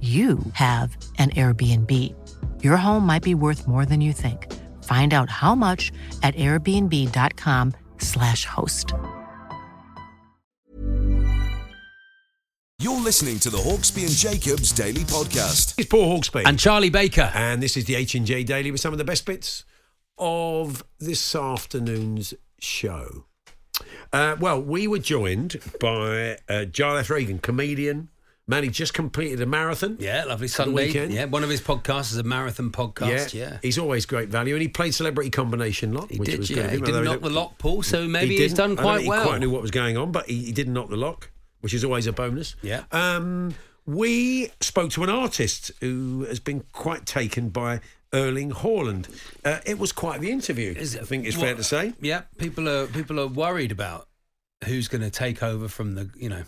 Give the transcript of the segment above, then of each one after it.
you have an Airbnb. Your home might be worth more than you think. Find out how much at airbnb.com/slash host. You're listening to the Hawksbee and Jacobs Daily Podcast. It's Paul Hawksbee. And Charlie Baker. And this is the H&J Daily with some of the best bits of this afternoon's show. Uh, well, we were joined by uh, Jarlath Regan, comedian. Man, he just completed a marathon. Yeah, lovely Sunday. weekend. Yeah, one of his podcasts is a marathon podcast. Yeah, He's always great value. And he played Celebrity Combination Lock, he which did. was Yeah, good. he didn't although knock the lock, Paul. So he maybe he's didn't. done quite think he quite knew what was going on, but he, he didn't knock the lock, which is always a bonus. Yeah. Um, we spoke to an artist who has been quite taken by Erling Haaland. Uh, it was quite the interview. Is I think it's what- fair to say. Yeah, people are people are worried about who's going to take over from the you know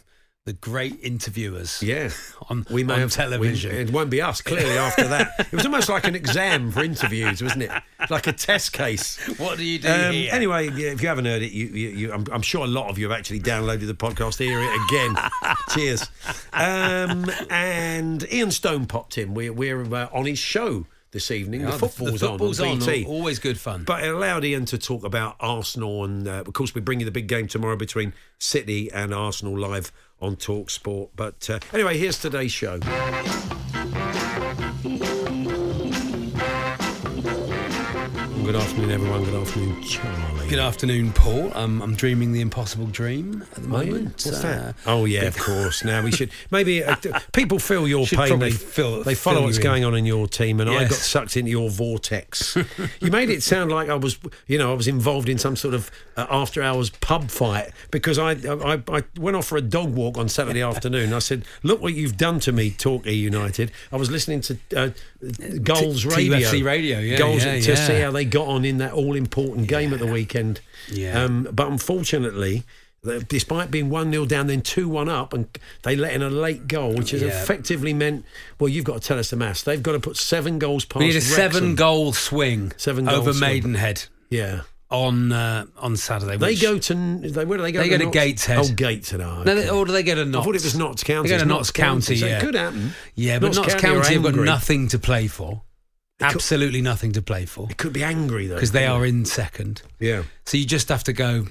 the great interviewers. Yeah, on we may on have television. we- it won't be us. Clearly, after that, it was almost like an exam for interviews, wasn't it? Like a test case. what do you do Um, here? anyway, if you haven't heard it, you, you, you, I'm, I'm sure a lot of you have actually downloaded the podcast. Hear it again. Cheers. Um, and Ian Stone popped in. We're, we're uh, on his show this evening. Yeah, the football's, football's on, on, always good fun. But it allowed Ian to talk about Arsenal, and uh, of course, we bring you the big game tomorrow between City and Arsenal live on Talk Sport. But uh, anyway, here's today's show. Good afternoon, everyone. Good afternoon, Charlie. Good afternoon, Paul. Um, I'm dreaming the impossible dream at the moment. What's Uh. Oh yeah, of course. Now we should maybe uh, people feel your pain. They they follow what's you going on in your team, and I got sucked into your vortex. you made it sound like I was, you know, I was involved in some sort of uh, after hours pub fight because I, I I went off for a dog walk on Saturday afternoon. I said, "Look what you've done to me, Torquay United." I was listening to uh, Goals T- Radio, TFC radio, yeah, Goals yeah, to yeah. see how they got on in that all important game at the weekend. Yeah. Um, but unfortunately, despite being 1 0 down, then 2 1 up, and they let in a late goal, which has Yeah. effectively meant, well, you've got to tell us the maths. They've got to put seven goals past We need a Wrexham. seven goal swing Seven goal over swing. Maidenhead Yeah. on uh, on Saturday. They go to. They, where do they go? They go to Notts? Gateshead. Oh, Gateshead. Oh, No, okay. they, or do they go to I thought it was Notts County. They go to Notts County. so yeah, it could happen. Yeah, but Notts, are County have got nothing to play for. Could- Absolutely nothing to play for It could be angry though because they are in second. Yeah. So you just have to go.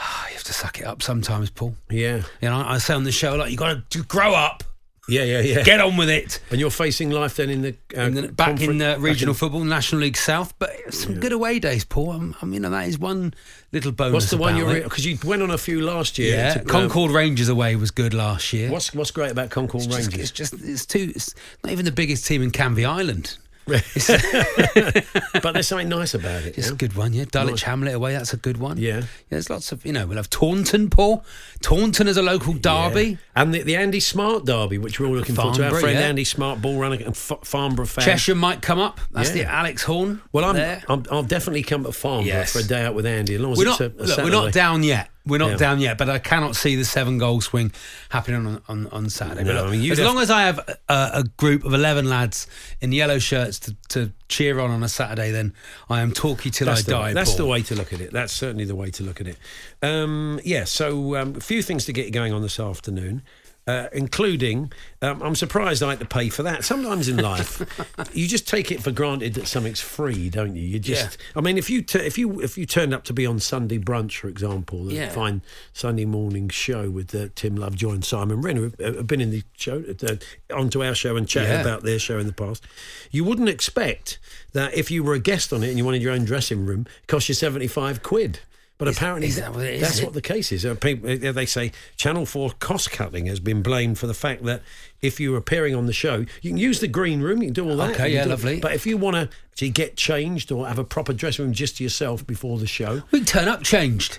ah, you have to suck it up sometimes, Paul. Yeah. You know, I say on the show like you got to grow up, Yeah. Yeah. Yeah. get on with it. and you're facing life then in the uh, And then back in the uh, back regional in- football, National League South, but some good away days, Paul. Um, I mean, that is one little bonus. What's the one you're because you went on a few last year? Yeah, to, um, Concord Rangers away was good last year. What's what's great about Concord It's just, Rangers? it's just it's too. It's not even the biggest team in Canvey Island. but there's something nice about it. It's yeah? a good one, yeah. Dulwich Nice. Hamlet away, that's a good one. Yeah. yeah. There's lots of, you know, we'll have Taunton, Paul. Taunton as a local derby. Yeah. And the, the Andy Smart derby, which we're all looking forward to. Our friend yeah. Andy Smart, ball runner and F- Farnborough fan. Cheshire might come up. That's the Alex Horne. Well, I'm. I'm, I'll definitely come to Farnborough Yes. for a day out with Andy, as long as we're it's not, a, a look, we're not down yet. We're not Yeah. down yet, but I cannot see the seven goal swing happening on on, on Saturday. No, But look, I mean, as have- long as I have a, a group of eleven lads in yellow shirts to, to cheer on on a Saturday, then I am Torquay till That's, I the, die. that's the way to look at it. That's certainly the way to look at it. Um, yeah, so um, a few things to get going on this afternoon. Uh, including um, I'm surprised I had to pay for that. Sometimes in life, you just take it for granted that something's free, don't you? You just, I mean, if you t- if you if you turned up to be on Sunday brunch, for example, the Yeah. fine Sunday morning show with uh, Tim Lovejoy and Simon who have, have been in the show uh, onto our show and chatted Yeah. about their show in the past, you wouldn't expect that if you were a guest on it and you wanted your own dressing room, it cost you seventy five quid. But apparently, is that what it is, that's it? what the case is. Uh, people, uh, they say Channel 4 cost cutting has been blamed for the fact that if you're appearing on the show, you can use the green room, you can do all that. Okay, yeah, lovely. But if you want to actually get changed or have a proper dressing room just to yourself before the show, We turn up changed.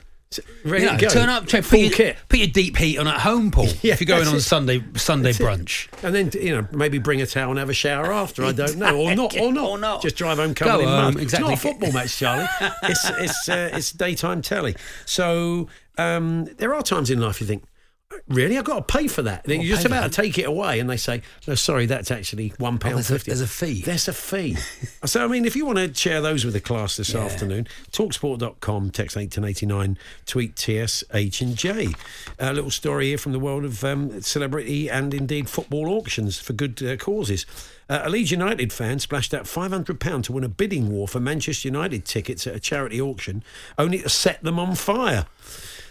Ready know, to go. turn up, check, put, full your, kit. put your deep heat on at home, Paul. Yeah, if you're going on it. Sunday Sunday That's it. brunch. And then you know maybe bring a towel and have a shower after. I don't know, or not, or not. Or not. Just drive home covered Go in mud. exactly. It's not a football match, Charlie. it's it's uh, it's daytime telly. So um, there are times in life you think. Really, I've got to pay for that. Then you're just about to take it away, and they say, "No, sorry, that's actually one pound Oh, there's a- there's a fee. There's a fee. so, I mean, if you want to share those with the class this afternoon, talksport.com, text 1889, tweet TSH and J. A little story here from the world of um, celebrity and indeed football auctions for good uh, causes. Uh, a Leeds United fan splashed out £500 to win a bidding war for Manchester United tickets at a charity auction, only to set them on fire.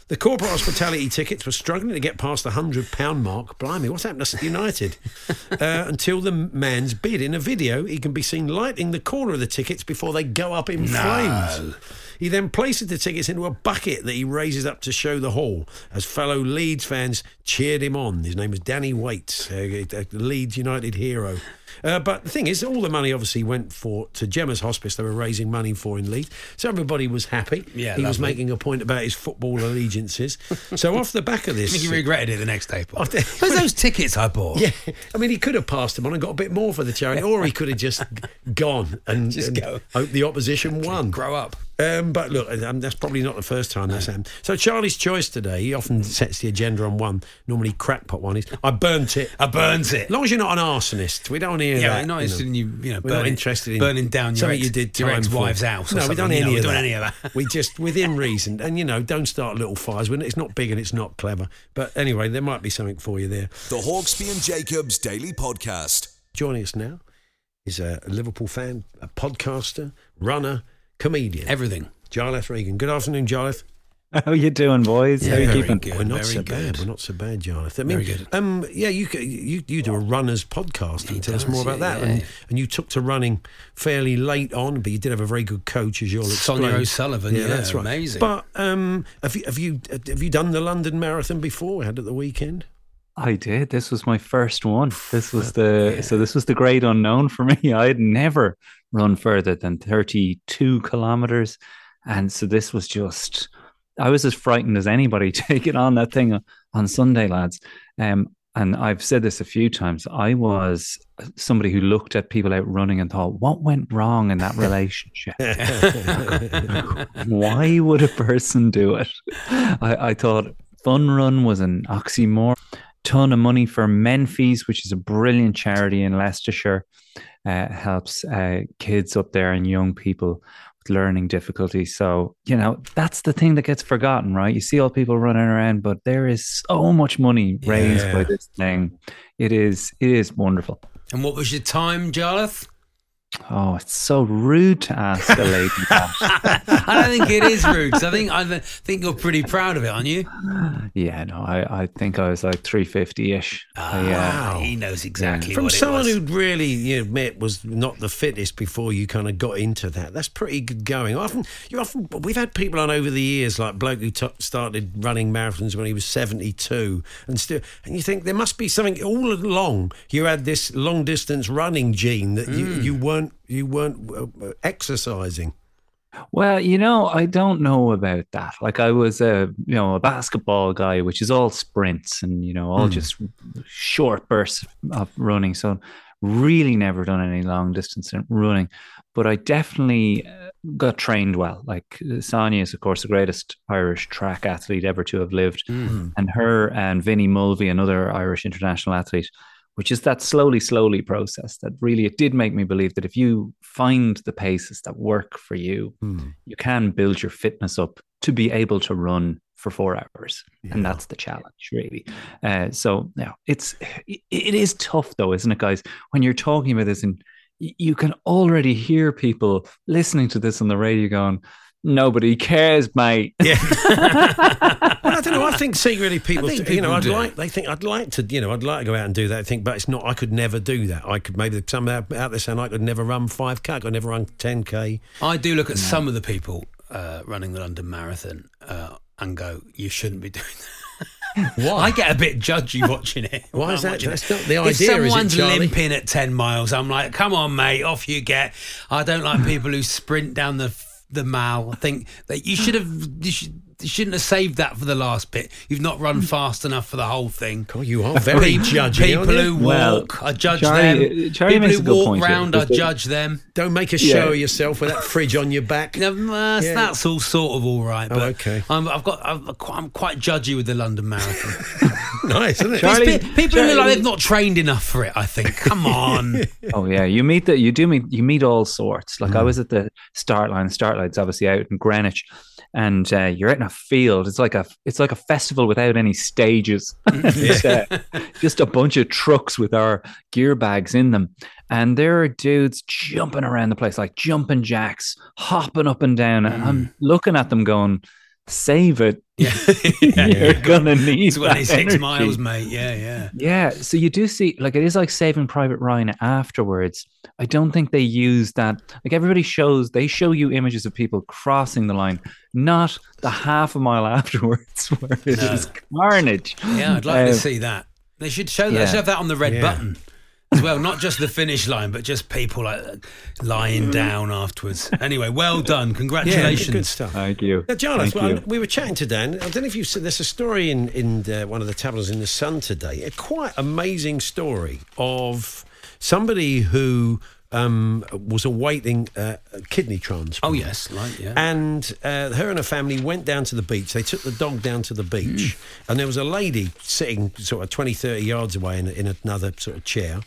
The corporate hospitality tickets were struggling to get past the hundred pound mark. Blimey, what's happened to United? uh, until the man's bid in a video, he can be seen lighting the corner of the tickets before they go up in flames. He then places the tickets into a bucket that he raises up to show the hall as fellow Leeds fans cheered him on. His name was Danny Waits, a Leeds United hero. Uh, but the thing is, all the money obviously went for to Gemma's hospice. They were raising money for in Leeds, so everybody was happy. Yeah, he was making a point about his football allegiances. so off the back of I this, think he regretted it the next day, Paul. The- Where's those tickets I bought? yeah, I mean, he could have passed them on and got a bit more for the charity, or he could have just gone and, Just and go. hope the opposition won. Grow up. Um, but look, um, that's probably not the first time that's happened. So Charlie's choice today, he often sets the agenda on one. Normally, crackpot one is I burnt it. I burnt it. As long as you're not an arsonist, we don't want hear Yeah, that. we're not you know. interested in you, you know, We're burning, not interested in burning down your, ex, you did your ex-wife's house. Or No, we don't You know, any we of don't that. any of that. we just within reason, and you know, don't start little fires when it's not big and it's not clever. But anyway, there might be something for you there. The Hawksbee and Jacobs Daily Podcast. Joining us now is a Liverpool fan, a podcaster, runner, comedian, Everything. Jarlath Regan. Good afternoon, Jarlath. How you doing, boys? Yeah, How you keeping? good. We're not very so good. bad. We're not so bad, Jarlath. I mean, Very good. Um, yeah, you you you do a runners podcast. Can you tell us does, more about yeah, that? yeah. And and you took to running fairly late on, but you did have a very good coach, as you'll Sonia explain. O'Sullivan, yeah, that's right. amazing. But um, have you have you have you done the London Marathon before? We had at the weekend. I did. This was my first one. This was the so this was the great unknown for me. I had never run further than 32 kilometers. And so this was just I was as frightened as anybody taking on that thing on Sunday, lads. Um and I've said this a few times. I was somebody who looked at people out running and thought, what went wrong in that relationship? Why would a person do it? I, I thought Fun Run was an oxymoron. Ton of money for Menphys, which is a brilliant charity in Leicestershire, uh, helps uh, kids up there and young people learning difficulties. So you know that's the thing that gets forgotten, right? You see all people running around, but there is so much money raised by this thing. It is it is wonderful. And what was your time, Jarlath? Oh, it's so rude to ask a lady that. I don't think it is rude. I think I think you're pretty proud of it, aren't you? Yeah, no, I, I think I was like 350 ish. Ah, he knows exactly From what someone who'd really you admit was not the fittest before you kind of got into that, that's pretty good going. Often, you often we've had people on over the years, like bloke who t- started running marathons when he was seventy two, and still, and you think there must be something all along. You had this long distance running gene that you, you weren't you weren't uh, uh, exercising. Well, you know, I don't know about that. Like I was a, you know, a basketball guy, which is all sprints and, you know, all just short bursts of running. So really never done any long distance running, but I definitely uh, got trained well. Like Sonia is, of course, the greatest Irish track athlete ever to have lived. And her and Vinnie Mulvey, another Irish international athlete, which is that slowly, slowly process that really it did make me believe that if you find the paces that work for you, you can build your fitness up to be able to run for four hours, and that's the challenge, really. Uh, so now it's it, it is tough, though, isn't it, guys? When you're talking about this, and you can already hear people listening to this on the radio going, "Nobody cares, mate." Yeah. don't know. I think secretly people, think you know, I'd do. like, they think I'd like to, you know, I'd like to go out and do that. I think, but it's not, I could never do that. I could maybe some out, out there saying I could never run 5K, I could never run 10K. I do look at some of the people uh, running the London Marathon uh, and go, "You shouldn't be doing that." Why? I get a bit judgy watching it. Why is I'm that? That's it. not the If idea, is it, someone's Charlie? limping at ten miles, I'm like, "Come on, mate, off you get." I don't like people who sprint down the the mile. I think that you should have you should. You shouldn't have saved that for the last bit. You've not run fast enough for the whole thing. God, you are very People- judgy. People aren't you? who Well, walk, I judge Charlie- them. uh, Charlie people who walk point here, round, I judge them. Don't make a Yeah. show of yourself with that fridge on your back. No, uh, Yeah. That's all sort of all right. Oh, But okay. I'm, I've got. I'm quite, I'm quite judgy with the London Marathon. nice, isn't it? Charlie- pe- people who look like they've not trained enough for it. I think. Come on. Oh yeah, you meet the you do meet you meet all sorts. Like I Mm. was at the start line. Start line's obviously out in Greenwich, and uh, you're out in a field. It's like a it's like a festival without any stages. It's, uh, just a bunch of trucks with our gear bags in them, and there are dudes jumping around the place like jumping jacks, hopping up and down. And I'm looking at them going, "Save it! yeah. You're gonna need that 26 energy." miles, mate. Yeah, yeah. Yeah, so you do see, like, it is like Saving Private Ryan afterwards. I don't think they use that. Like, everybody shows, they show you images of people crossing the line, not the half a mile afterwards where it is carnage. Yeah, I'd like Uh, to see that. They should show that. They yeah. should have that on the red Yeah. button as well. Not just the finish line, but just people like lying down afterwards. Anyway, well done. Yeah, Congratulations. good stuff. Thank you. Now, John, Thank well, you. we were chatting to Dan. I don't know if you've seen. There's a story in in uh, one of the tabloids in the Sun today. A quite amazing story of somebody who um, was awaiting uh, a kidney transplant. Oh yes, like yeah. And uh, her and her family went down to the beach. They took the dog down to the beach, and there was a lady sitting sort of 20, 30 yards away in, in another sort of chair,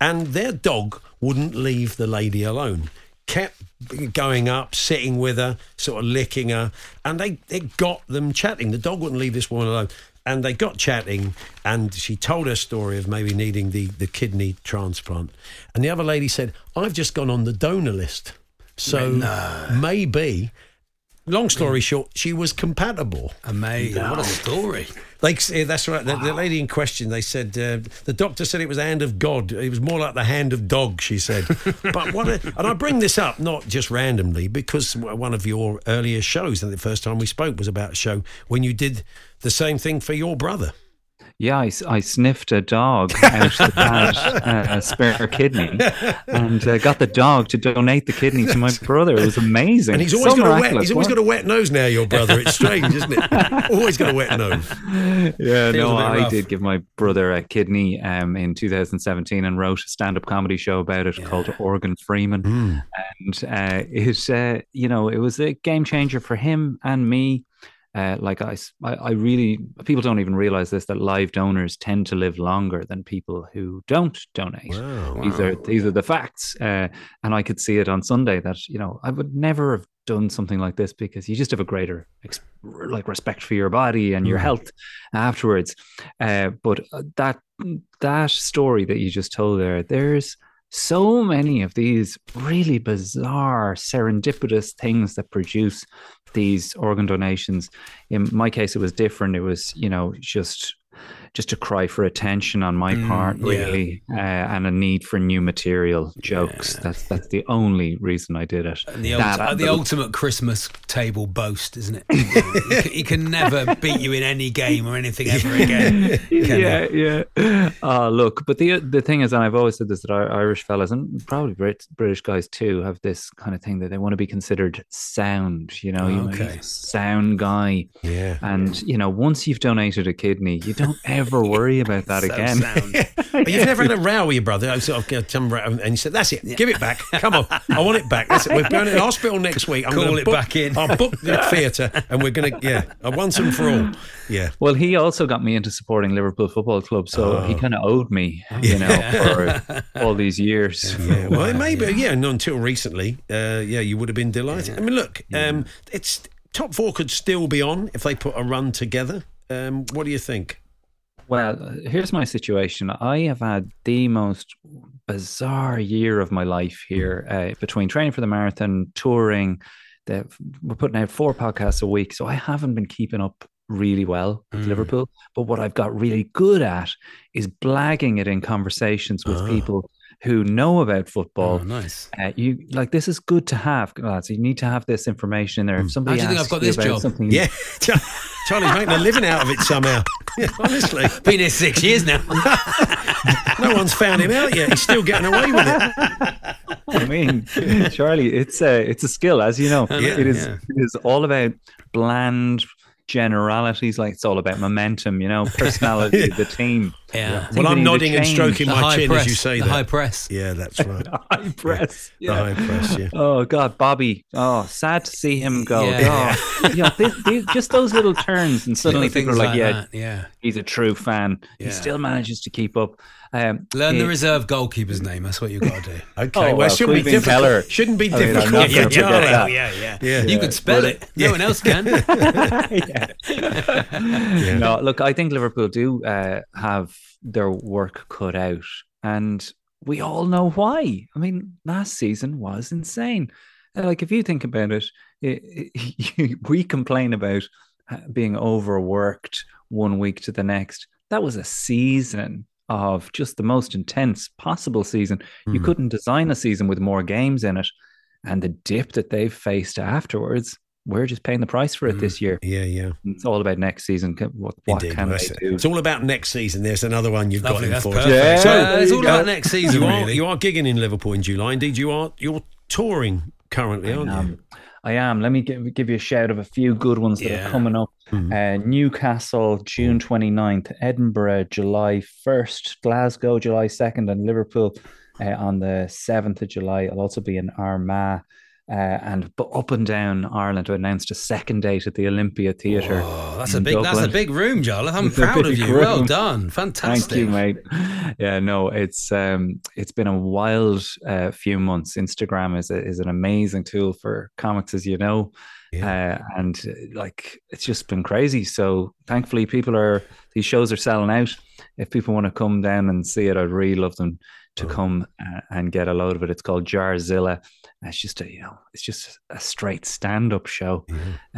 and their dog wouldn't leave the lady alone. Kept going up, sitting with her, sort of licking her, and they it got them chatting. The dog wouldn't leave this woman alone. And they got chatting, and she told her story of maybe needing the, the kidney transplant. And the other lady said, I've just gone on the donor list. So maybe, long story short, she was compatible. Amazing. What a story. Like that's right. The, the lady in question, they said uh, the doctor said it was the hand of God. It was more like the hand of dog. She said. but what? A, and I bring this up not just randomly because one of your earlier shows, and the first time we spoke was about a show when you did the same thing for your brother. Yeah, I sniffed a dog out had uh, spare kidney and uh, got the dog to donate the kidney to my brother. It was amazing. And he's always So got a wet. He's always got a wet nose now. Your brother. It's strange, isn't it? always got a wet nose. Yeah, Feels no, I did give my brother a kidney um, in 2017 and wrote a stand-up comedy show about it called Organ Freeman, and uh, it, uh, you know, it was a game changer for him and me. Uh, like I really, people don't even realize this that live donors tend to live longer than people who don't donate. Wow. These are these are the facts, uh, and I could see it on Sunday that you know I would never have done something like this because you just have a greater like respect for your body and your health afterwards. Uh, but uh, that that story that you just told there, there's so many of these really bizarre serendipitous things that produce these organ donations. In my case it was different. It was you know just just a cry for attention on my Mm, part yeah. really uh, and a need for new material jokes that's that's the only reason i did it And the, That ult- and the ultimate Christmas table boast, isn't it? he, can, he can never beat you in any game or anything ever again. Yeah, yeah. Uh, look, but the the thing is, and I've always said this that our Irish fellas and probably Brit, British guys too have this kind of thing that they want to be considered sound. You know, you know, Okay. sound guy, Yeah. and you know, once you've donated a kidney, you don't ever worry about that So again. But you've never had a row with your brother. I sort of got some row, and you said, "That's it. Give it back. Come on, I want it back. That's it. We're going to the hospital next week. I'm Call gonna call it book, back in." I'll book the theatre, and we're going to yeah, once and for all. Yeah. Well, he also got me into supporting Liverpool Football Club, so he kind of owed me, you know, for all these years. Yeah, well, it may be. Yeah, and until recently, uh, yeah, you would have been delighted. I mean, look, um, it's top four could still be on if they put a run together. Um, what do you think? Well, here's my situation. I have had the most bizarre year of my life here uh, between training for the marathon, touring. The, we're putting out four podcasts a week, so I haven't been keeping up really well with Mm. Liverpool. But what I've got really good at is blagging it in conversations with Ah. people who know about football. Oh, nice. Uh, you like this is good to have, lads. You need to have this information in there. If somebody How do you think I've got you this about job? something, Yeah, Charlie's making a living out of it somehow. Yeah, honestly, Been here six years now. no one's found him out yet. He's still getting away with it. I mean, Charlie, it's a it's a skill, as you know. know, it is yeah. it is all about bland generalities. Like it's all about momentum, you know, personality, of the team. Yeah. I Well, I'm we need to nodding and stroking The my chin press. as you say the that. high press. Yeah, that's right. high press. The Yeah. high press. Yeah. Oh God, Bobby! Oh, sad to see him go. Yeah. Oh, you know, this, these, just those little turns, and suddenly Little people are things like, "Yeah, that. yeah. he's a true fan." Yeah. He still manages to keep up. Um, Learn the reserve goalkeeper's name. That's what you've got to do. Okay. Oh, well, well, it shouldn't be Cleveland difficult. Shouldn't be I mean, I'm difficult not for gonna forget Charlie. that. yeah, yeah. Yeah. You could spell it. No one else can. No, look, I think Liverpool do uh, have their work cut out, and we all know why. I mean, last season was insane. Like, if you think about it, it, it- we complain about uh, being overworked one week to the next. That was a season of just the most intense possible season. You Hmm. couldn't design a season with more games in it, and the dip that they've faced afterwards. We're just paying the price for it this year. Yeah, yeah. It's all about next season. What, what Indeed. can they that's- do? It's all about next season. There's another one you've Lovely. got in That's for us. perfect. Yeah, So there it's you all go. about next season, You are, really. you are gigging in Liverpool in July. Indeed, you are. You're touring currently, aren't you? Um, I am. Let me give, give you a shout of a few good ones that Yeah. are coming up. Mhm. Uh, Newcastle, June 29th, Edinburgh, July 1st, Glasgow, July 2nd, and Liverpool uh, on the 7th of July. I'll also be in Armagh. Uh, and but up and down Ireland announced a second date at the Olympia Theatre. Oh, that's a big. That's a big room, Jarlath. I'm It's proud of you. Well done. Fantastic. Thank you, mate. Yeah, no, it's um, it's been a wild uh, few months. Instagram is a, is an amazing tool for comics, as you know, uh, and uh, like it's just been crazy. So thankfully, people are these shows are selling out. If people want to come down and see it, I'd really love them to come uh, and get a load of it. It's called Jarzilla. It's just a you know, it's just a straight stand up show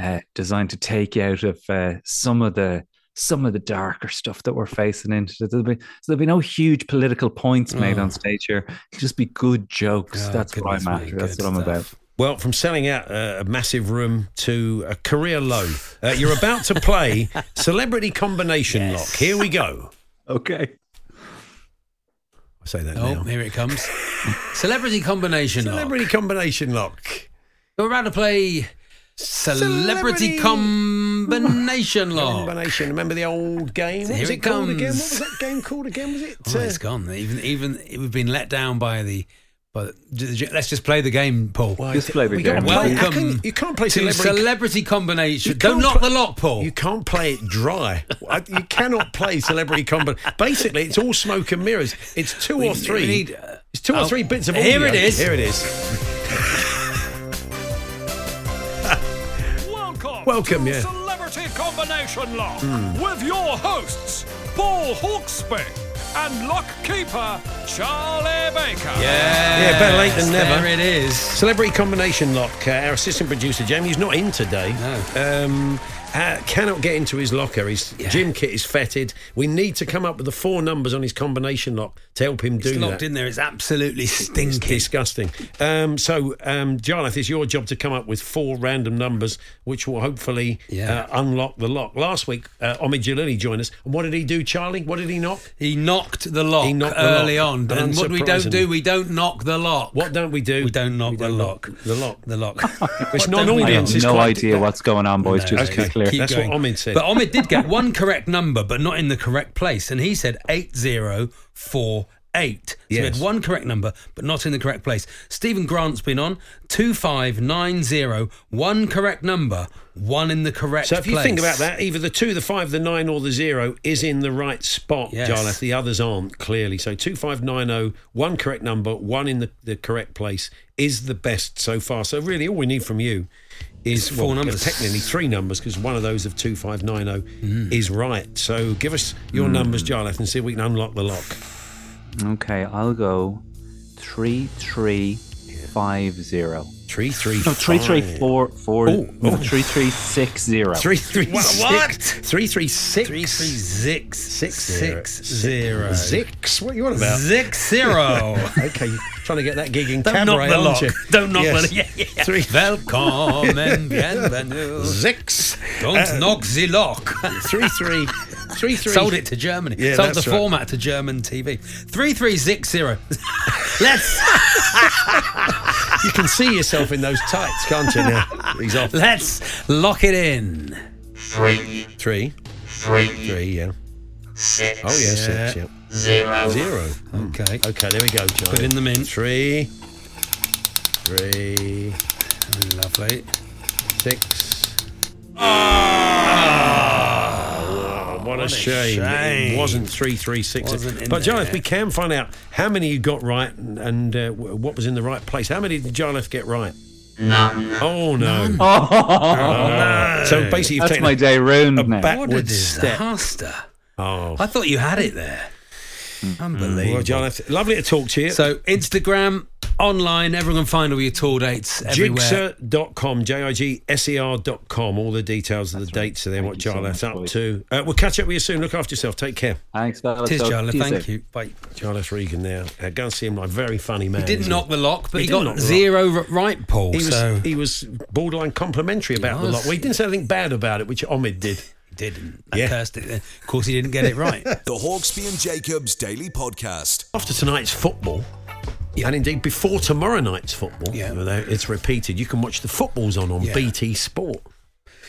uh, designed to take you out of uh, some of the some of the darker stuff that we're facing into. There'll be, so there'll be no huge political points made Oh. on stage here. It'll just be good jokes. Oh, That's what I'm after. That's what I'm about. Well, from selling out a massive room to a career low, uh, you're about to play Celebrity Combination Lock. Here we go. Okay. Say that Oh, now. here it comes. Celebrity combination Celebrity lock. Combination Lock. We're about to play celebrity, Celebrity- combination lock. Combination. Remember the old game? What Here was it it called again? What was that game called again? Was it? Oh, uh, it's gone. Even even we've been let down by the. But let's just play the game, Paul. why Just play the we game. play- Welcome can- you can't play to celebrity. celebrity combination. You Don't can't knock pla- the lock, Paul. You can't play it dry. You cannot play celebrity combination. Basically, it's all smoke and mirrors. It's two We- or three. we need, uh, it's two or oh, three bits of here audio. it is. Here it is. Welcome, Welcome, to yeah. Celebrity Combination Lock Hmm. with your hosts, Paul Hawksbee and lock keeper Charlie Baker. Yeah, Yeah, better late than never. There it is. Celebrity combination lock. Uh, our assistant producer Jamie's not in today. No. Um, uh, cannot get into his locker. His Yeah. gym kit is fetid. We need to come up with the four numbers on his combination lock to help him do It's locked that. in there. It's absolutely It's disgusting. Um, so, um, Jarlath, it's your job to come up with four random numbers, which will hopefully Yeah. uh, unlock the lock. Last week, uh, Omid Djalili joined us. And what did he do, Charlie? What did he knock? He knocked the lock He knocked the early lock. on. And what we don't do, we don't knock the lock. What don't we do? We don't knock the lock. The lock. The lock. It's What don't we I non-audience. have no idea what's going on, boys. No, just to okay. be Keep That's what going. Omid said. But Omid did get one correct number, but not in the correct place. And he said eight. So we Yes. had one correct number, but not in the correct place. Stephen Grant's been on two five nine zero. One correct number, one in the correct. Place. So if you place. think about that, either the two, the five, the nine, or the zero is in the right spot, Yes. Jarlath. The others aren't clearly. So two five nine zero, one correct number, one in the, the correct place is the best so far. So really, all we need from you is Four well, numbers. technically three numbers because one of those of two five nine zero Mm. is right. So give us your numbers, Jarlath, and see if we can unlock the lock. Okay, I'll go three three five zero. Three three No, three three five. four four. Oh, no, oh. three three six zero. Three three What- six- what? Three three six three three six six six zero Zix. What are you on about? six zero. Okay, you're trying to get that gig in Don't cabaret, knock the lock. you? Don't knock Yes. the yeah, yeah, yeah. Three. Welcome, bienvenue. Zix. Don't Uh, knock the lock. Three three three three. Sold it to Germany. Yeah, Sold the right. format to German TV. Three three six zero. let's You can see yourself in those tights, can't you? Now he's off. let's lock it in. Three. Three. Yeah. Oh yeah, six. Yeah. Zero. Zero. Hmm. Okay. Hmm. Okay, there we go, John. Put in the mint. Three. Three. Lovely. Six. Oh, what, a, shame. shame. It wasn't three, three, six. Wasn't in but Jarlath, there. we can find out how many you got right and, and uh, what was in the right place. How many did Jarlath get right? None. Oh no. Oh, So basically, you've that's taken my day round a now. back- What a Backwards step. Oh, I thought you had it there. Unbelievable. well, Jarlath, lovely to talk to you. So Instagram, online, everyone can find all your tour dates everywhere. Jigser.com, J I G S E R.com. All the details of the dates are there, what Thank you so up to. Uh, we'll catch up with you soon. Look after yourself. Take care. Thanks, fellas. Tis Talk Jarlath, thank soon. you. Bye. Jarlath Regan now. Uh, go and see him, like very funny man. He didn't knock the lock, but He he, got knock zero r- right, Paul. He was, so he was borderline complimentary about the was. lock. Well, he didn't say anything bad about it, which Omid did. He didn't. I Yeah. cursed it. Of course, he didn't get it right. The Hawksbee and Jacobs Daily Podcast. After tonight's football, yeah. and indeed before tomorrow night's football, Yeah. it's repeated, you can watch the footballs on on Yeah. BT Sport.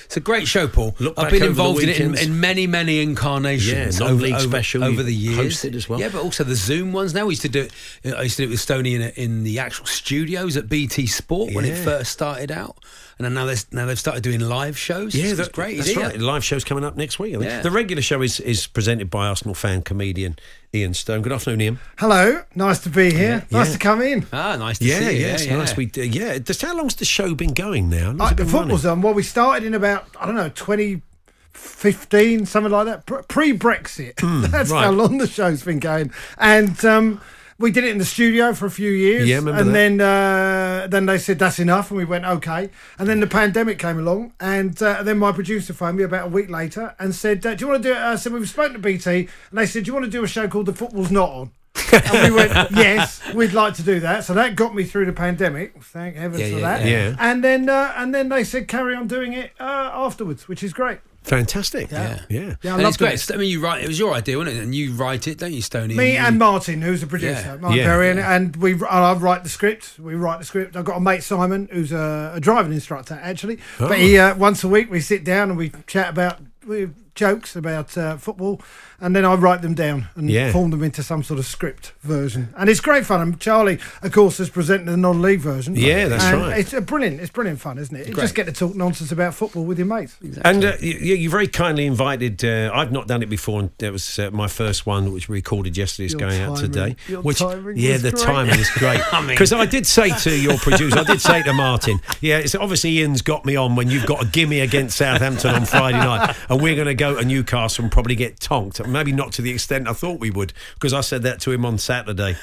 It's a great show, Paul. Look I've been involved in it in, in many, many incarnations. Yeah, over, non-league over, special over you the years. hosted as well. Yeah, but also the Zoom ones. Now we used to do it. Uh, I used to do it with Stony in, in the actual studios at BT Sport when it first started out, and then now they now they've started doing live shows. Yeah, that's great. That's isn't right. it? Live show's coming up next week. I think. Yeah. The regular show is, is presented by Arsenal fan comedian Ian Stone. Good afternoon, Ian. Hello, nice to be here. Nice Yeah. to come in. Ah, nice to Yeah, see you. yeah, it's nice. We uh, yeah. Just how long's the show been going now? How Uh, it the football's running? on. Well, we started in about I don't know 2015, something like that, pre Brexit. That's Hmm, right. how long the show's been going, and um, we did it in the studio for a few years. Yeah, remember and that. then uh, then they said that's enough, and we went okay. And then the pandemic came along, and uh, then my producer phoned me about a week later and said, uh, "Do you want to do it?" I said, "We've spoken to BT," and they said, "Do you want to do a show called The Football's Not On?" and we went, yes, we'd like to do that. So that got me through the pandemic. Thank heavens Yeah, for yeah, that. yeah. And then uh, and then they said carry on doing it uh, afterwards, which is great. Fantastic. Yeah. yeah. Yeah, I and it's great. it. I mean, you write. It was your idea, wasn't it? And you write it, don't you, Stony? Me You- and Martin, who's a producer, Yeah. Martin Yeah. Perry, and, and we and I write the script. We write the script. I've got a mate Simon, who's a, a driving instructor actually. Oh. But he uh, once a week we sit down and we chat about we, jokes about uh, football, and then I write them down and Yeah. form them into some sort of script version. And it's great fun. And Charlie, of course, has presented the non-league version. Yeah, that's And right. It's a brilliant. It's brilliant fun, isn't it? You Great. just get to talk nonsense about football with your mates. And uh, you, you very kindly invited. Uh, I've not done it before, and that was uh, my first one, which we recorded yesterday. Is Your going out today. your which, timing yeah, the great. timing is great. Because I, did say to your producer, I did say to Martin, yeah, it's obviously Ian's got me on when you've got a gimme against Southampton on Friday night, and we're going to go to Newcastle and probably get tonked. Maybe not to the extent I thought we would, because I said that to him on Saturday.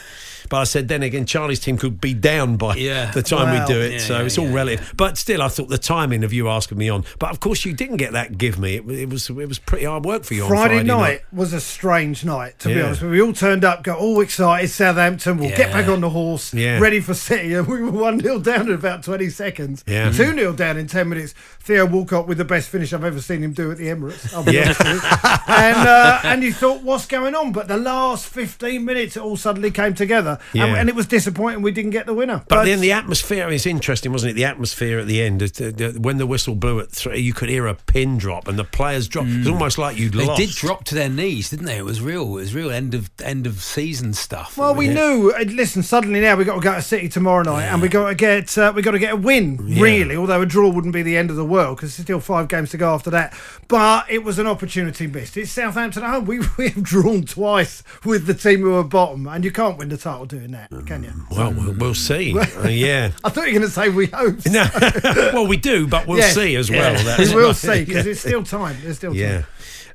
But I said then again, Charlie's team could be down by Yeah. the time Wow. we do it, Yeah, so yeah, it's all yeah, relative. But still, I thought the timing of you asking me on. But of course, you didn't get that. Give me it. It was it was pretty hard work for you Friday, on Friday night, was a strange night, to be honest. We all turned up, got all excited. Southampton, we'll get back on the horse, Yeah. ready for City. And we were 1 0 down in about 20 seconds. Yeah. 2 0 down in 10 minutes. Theo Walcott with the best finish I've ever seen him do at the Emirates. I'll be Yeah. honest with you. And, uh, and you thought, what's going on? But the last 15 minutes, it all suddenly came together. And, Yeah. and it was disappointing we didn't get the winner. But then the atmosphere is interesting, wasn't it? The atmosphere at the end, it- the- when the whistle blew at three, you could hear a pin drop and the players dropped. It was almost like you'd They lost. did drop to their knees, didn't they? It was real. It was real end of end of season stuff. Well, we knew. uh, Listen, suddenly now we got to go to City tomorrow night, and we got to get uh, we got to get a win. Really, although a draw wouldn't be the end of the world because there's still five games to go after that. But it was an opportunity missed. It's Southampton at home. We we have drawn twice with the team who are bottom, and you can't win the title doing that, can you? Well, we'll, we'll see. Uh, yeah. I thought you were going to say we hope. so. No, well, we do, but we'll Yes. see as well. Yeah. We will see because Yeah. it's still time. There's still time. Yeah.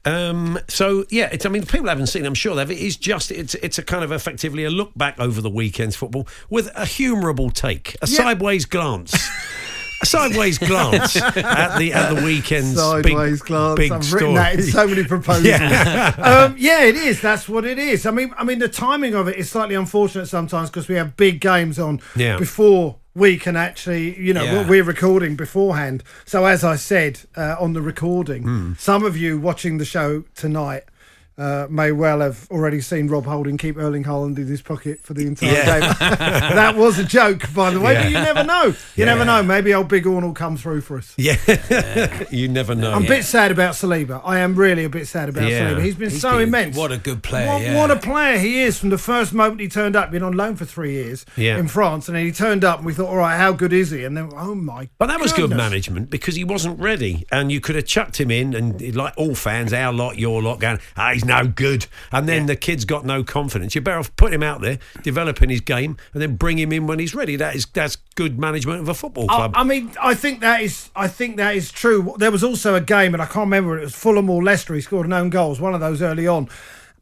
Um, so yeah, it's, I mean, people haven't seen. I'm sure they've. It is just it's it's a kind of effectively a look back over the weekend's football with a humourable take, a Yeah. sideways glance. A sideways glance at the at the weekend's Sideways big, glance. big I've story. written that in so many proposals. Yeah. um, yeah, it is. That's what it is. I mean, I mean, the timing of it is slightly unfortunate sometimes because we have big games on Yeah. before we can actually, you know, Yeah. we're recording beforehand. So as I said uh, on the recording, Hmm. some of you watching the show tonight. Uh, may well have already seen Rob Holding keep Erling Haaland in his pocket for the entire Yeah. game. that was a joke, by the way, but you never know. You Yeah. never know. Maybe old Big Orn will come through for us. Yeah, you never know. I'm a bit sad about Saliba. I am really a bit sad about Yeah. Saliba. He's been He's so been- immense. what a good player, What, yeah. what a player he is from the first moment he turned up. Been on loan for three years Yeah. in France, and then he turned up, and we thought, all right, how good is he? And then, oh my! But that was good management because he wasn't ready, and you could have chucked him in, and like all fans, our lot, your lot, going, "Ah, he's no good," and then the kid's got no confidence. You're better off putting him out there, developing his game, and then bring him in when he's ready. That is that's good management of a football I, club. I mean, I think that is. I think that is true. There was also a game, and I can't remember. It was Fulham or Leicester. He scored an own goals, one of those early on,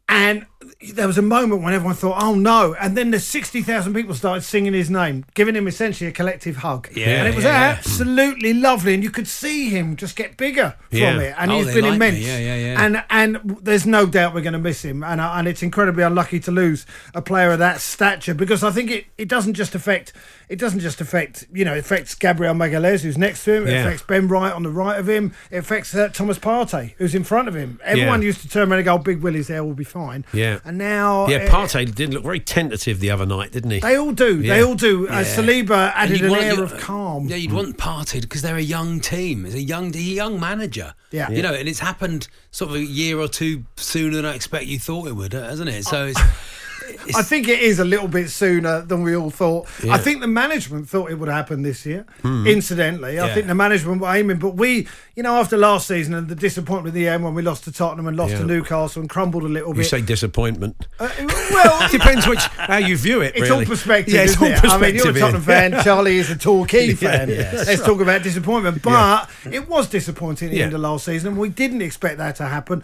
and there was a moment when everyone thought, "Oh no!" And then the sixty thousand people started singing his name, giving him essentially a collective hug. Yeah, and it was yeah, yeah. absolutely lovely, and you could see him just get bigger from Yeah. it, and Oh, he's been like me. immense. Yeah, yeah, yeah. And and there's no doubt we're going to miss him, and and it's incredibly unlucky to lose a player of that stature because I think it, it doesn't just affect it doesn't just affect you know it affects Gabriel Magalhaes who's next to him, it Yeah. affects Ben White on the right of him, it affects uh, Thomas Partey who's in front of him. Everyone Yeah. used to turn around and go, "Big Willie's there, will be fine." Yeah. And now yeah, uh, Partey did look very tentative the other night, didn't he? They all do. They all do. Uh, Saliba added you'd an want- air of calm. Yeah, you'd want parted because they're a young team. It's a young, a young manager. Yeah. you know, and it's happened sort of a year or two sooner than I expect you thought it would, hasn't it? So it's. I think it is a little bit sooner than we all thought. Yeah. I think the management thought it would happen this year. Hmm. Incidentally, I think the management were aiming, but we, you know, after last season and the disappointment at the end when we lost to Tottenham and lost Yeah. to Newcastle and crumbled a little bit. You say disappointment. Uh, well, It depends which how you view it. it's really. all perspective, Yeah, it's all it? I mean, you're a perspective, Tottenham yeah. fan. Charlie is a Torquay fan. yeah, Let's talk about disappointment. But it was disappointing at the Yeah. end of last season. We didn't expect that to happen.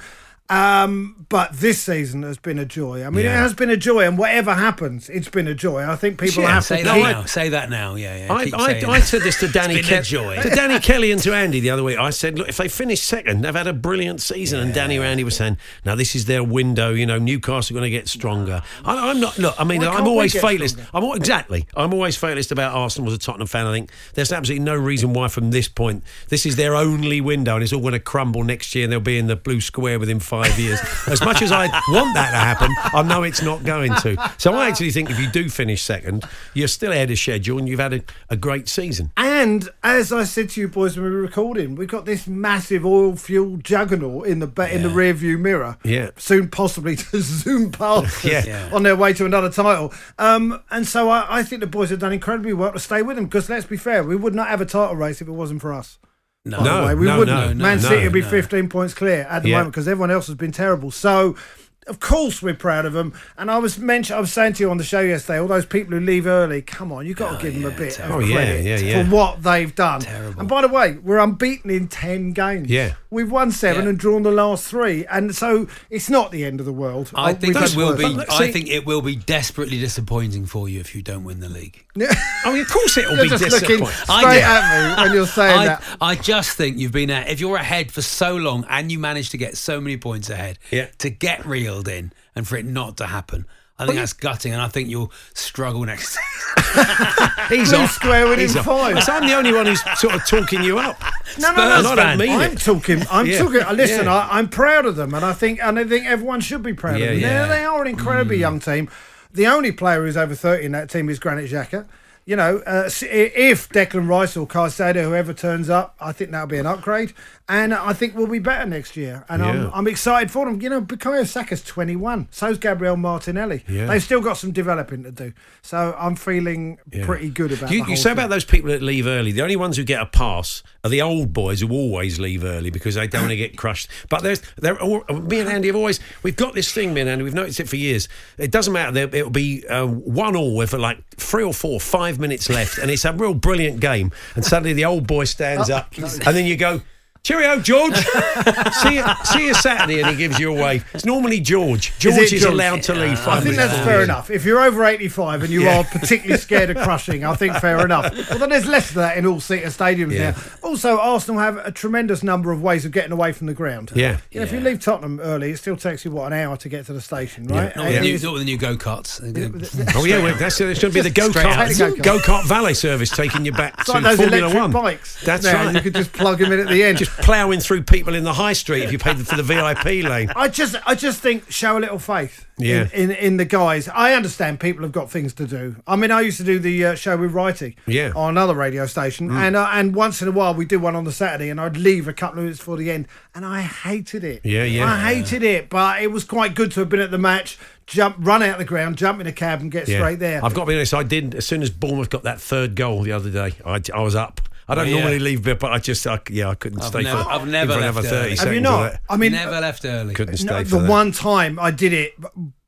Um, but this season has been a joy. I mean, it has been a joy, and whatever happens, it's been a joy. I think people Yeah, have say to that keep. now. Say that now. Yeah, yeah. I, keep I, I said this to Danny It's been a Ke- joy. to Danny Kelly and to Andy the other week. I said, look, if they finish second, they've had a brilliant season. And Danny and Andy were saying, now this is their window. You know, Newcastle are going to get stronger. I, I'm not. Look, I mean, I'm always fatalist. I'm al- exactly. I'm always fatalist about Arsenal as a Tottenham fan. I think there's absolutely no reason why from this point this is their only window, and it's all going to crumble next year, and they'll be in the blue square within five years. as much as I want that to happen, I know it's not going to. So I actually think if you do finish second, you're still ahead of schedule, and you've had a, a great season. And as I said to you boys when we were recording, we've got this massive oil fuel juggernaut in the ba- in the rear view mirror. Yeah. Soon, possibly to zoom past Yeah. Yeah. on their way to another title. Um, and so I, I think the boys have done incredibly well to stay with them because let's be fair, we would not have a title race if it wasn't for us. No. No, way. We no, wouldn't. no, Man City would be no. 15 points clear at the Yeah. moment because everyone else has been terrible. So, of course, we're proud of them. And I was mentioned, I was saying to you on the show yesterday, all those people who leave early, come on, you've got to oh, give them a bit Oh, of yeah, credit yeah, yeah. for what they've done. Terrible. And by the way, we're unbeaten in 10 games. Yeah. We've won seven Yeah. and drawn the last three. And so it's not the end of the world. I Oh, think it will worse. be. I think it will be desperately disappointing for you if you don't win the league. I mean, of course it'll be just looking disappointing. straight I- at me when you're saying I, that. I just think you've been at, if you're ahead for so long and you manage to get so many points ahead, Yeah. to get reeled in and for it not to happen, I think that's gutting, and I think you'll struggle next. He's Blue off. square within He's off. five. So I'm the only one who's sort of talking you up. No, no, no. And I don't mean I'm it. talking. I'm Yeah. talking. uh, Listen, Yeah. I, I'm proud of them, and I think, and I think everyone should be proud Yeah, of them. yeah. They, they are an incredibly young team. the only player who's over 30 in that team is Granit Xhaka. You know, uh, if Declan Rice or Caicedo, whoever turns up, I think that'll be an upgrade. And I think we'll be better next year. And Yeah. I'm, I'm excited for them. You know, Bukayo Saka's 21. So's Gabriel Martinelli. Yeah. They've still got some developing to do. So I'm feeling Yeah. pretty good about You, you say thing. about those people that leave early. The only ones who get a pass are the old boys who always leave early because they don't want to get crushed. But there's, they're all, me and Andy have always we've got this thing, me and Andy. We've noticed it for years. It doesn't matter. It'll be uh, one all with like three or four, five minutes left, and it's a real brilliant game. And suddenly the old boy stands Oh, up, and then you go. Cheerio, George. see, you, see you Saturday, and he gives you a wave. It's normally George. George is, it George? allowed to leave. I think that's fair the enough. If you're over 85 and you Yeah. are particularly scared of crushing, I think fair enough. Although there's less of that in all seater stadiums Yeah. now. Also, Arsenal have a tremendous number of ways of getting away from the ground. Yeah. You know, if you leave Tottenham early, it still takes you, what, an hour to get to the station, right? Not And with the new, it's- not with the new go karts. Oh yeah, well, that's it's going to be the go Straight out. kart go kart valet service taking you back It's to like those Formula electric One. bikes. That's now, right. You could just plug them in at the end. just ploughing through people in the high street if you paid for the VIP lane. I just, I just think show a little faith. Yeah. In, in in the guys, I understand people have got things to do. I mean, I used to do the uh, show with Righty. Yeah. On another radio station, Mm. and uh, and once in a while we do one on the Saturday, and I'd leave a couple of minutes before the end, and I hated it. Yeah, yeah. I hated it, but it was quite good to have been at the match, jump, run out of the ground, jump in a cab, and get Yeah. straight there. I've got to be honest. I did as soon as Bournemouth got that third goal the other day. I, I was up. I don't yeah. normally leave, but I just I, yeah I couldn't I've stay never- for, I've never for left early. seconds. have you not? I mean, Never left early. Couldn't stay No, for the that. one time I did it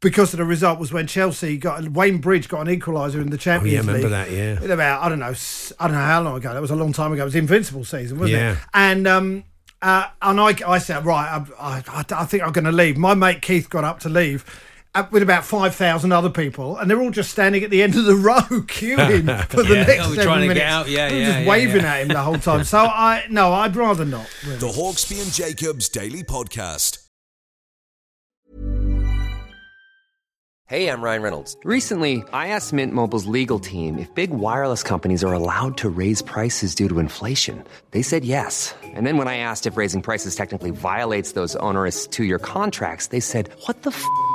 because of the result was when Chelsea got Wayne Bridge got an equaliser in the Champions Oh, remember League. that, yeah. About I don't know, s- I don't know how long ago. That was a long time ago. It was the Invincible season, wasn't Yeah. it? And um, uh, and I, I said right, I, I, I think I'm going to leave. My mate Keith got up to leave. Uh, With about five thousand other people, and they're all just standing at the end of the row queuing for the Yeah, next oh, seven trying to get minutes. out. Yeah, yeah, just yeah, waving yeah. at him the whole time. So I no, I'd rather not. Really. The Hawksbee and Jacobs Daily Podcast. Hey, I'm Ryan Reynolds. Recently, I asked Mint Mobile's legal team if big wireless companies are allowed to raise prices due to inflation. They said yes. And then when I asked if raising prices technically violates those onerous two year contracts, they said, What the f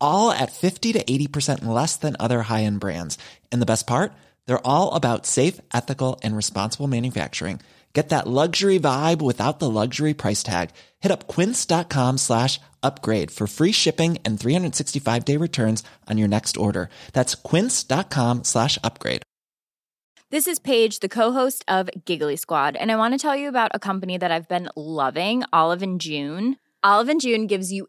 all at 50 to 80% less than other high end brands. And the best part? They're all about safe, ethical, and responsible manufacturing. Get that luxury vibe without the luxury price tag. Hit up quince.com slash upgrade for free shipping and 365 day returns on your next order. That's quince.com slash upgrade. This is Paige, the co-host of Giggly Squad, and I want to tell you about a company that I've been loving, Olive June. Olive June gives you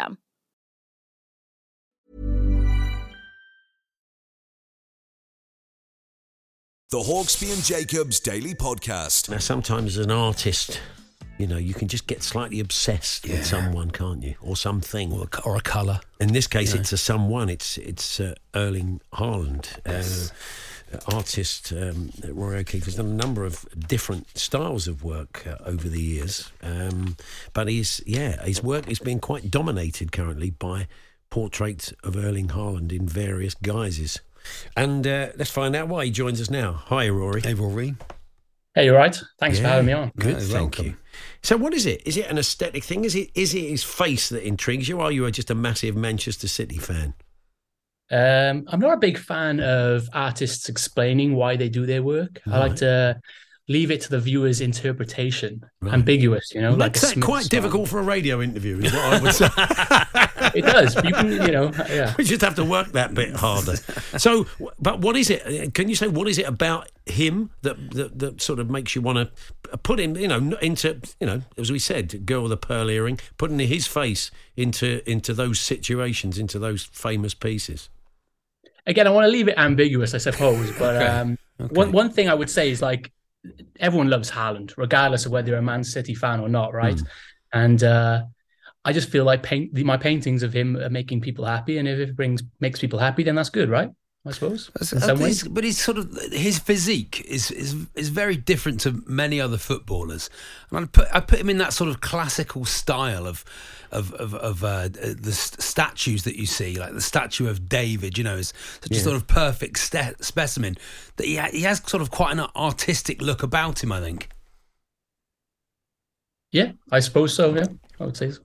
The Hawksbee and Jacobs Daily Podcast. Now, sometimes as an artist, you know, you can just get slightly obsessed with someone, can't you, or something, Or a, or a colour. In this case, it's a someone. It's it's uh, Erling Haaland, uh, artist. Um, Rory O'Keefe has done a number of different styles of work uh, over the years, um, but he's yeah, his work is being quite dominated currently by portraits of Erling Haaland in various guises. And uh, let's find out why he joins us now. Hi, Rory. Hey, Rory. Hey, you all right? Thanks for having me on. Good, Yeah, thank welcome. you. So, what is it? Is it an aesthetic thing? Is it is it his face that intrigues you, or are you just a massive Manchester City fan? Um, I'm not a big fan of artists explaining why they do their work. I like to leave it to the viewer's interpretation. Ambiguous, you know, like Makes a that quite song. difficult for a radio interview, is what I would say. It does. You can, you know, yeah. we just have to work that bit harder. So, but what is it? Can you say what is it about him that that, that sort of makes you want to put him, you know, into, you know, as we said, girl with a pearl earring, putting his face into into those situations, into those famous pieces. Again, I want to leave it ambiguous, I suppose. But Okay. um, one one thing I would say is like everyone loves Haaland, regardless of whether you're a Man City fan or not, right? Hmm. And uh, I just feel like paint my paintings of him are making people happy, and if it brings makes people happy, then that's good, right? I suppose. In some but, ways. he's, but he's sort of his physique is is is very different to many other footballers, and I put I put him in that sort of classical style of of of, of uh, the st- statues that you see, like the statue of David. You know, is such a sort of perfect ste- specimen that he ha- he has sort of quite an artistic look about him. I think. Yeah, I suppose so. Yeah, I would say so.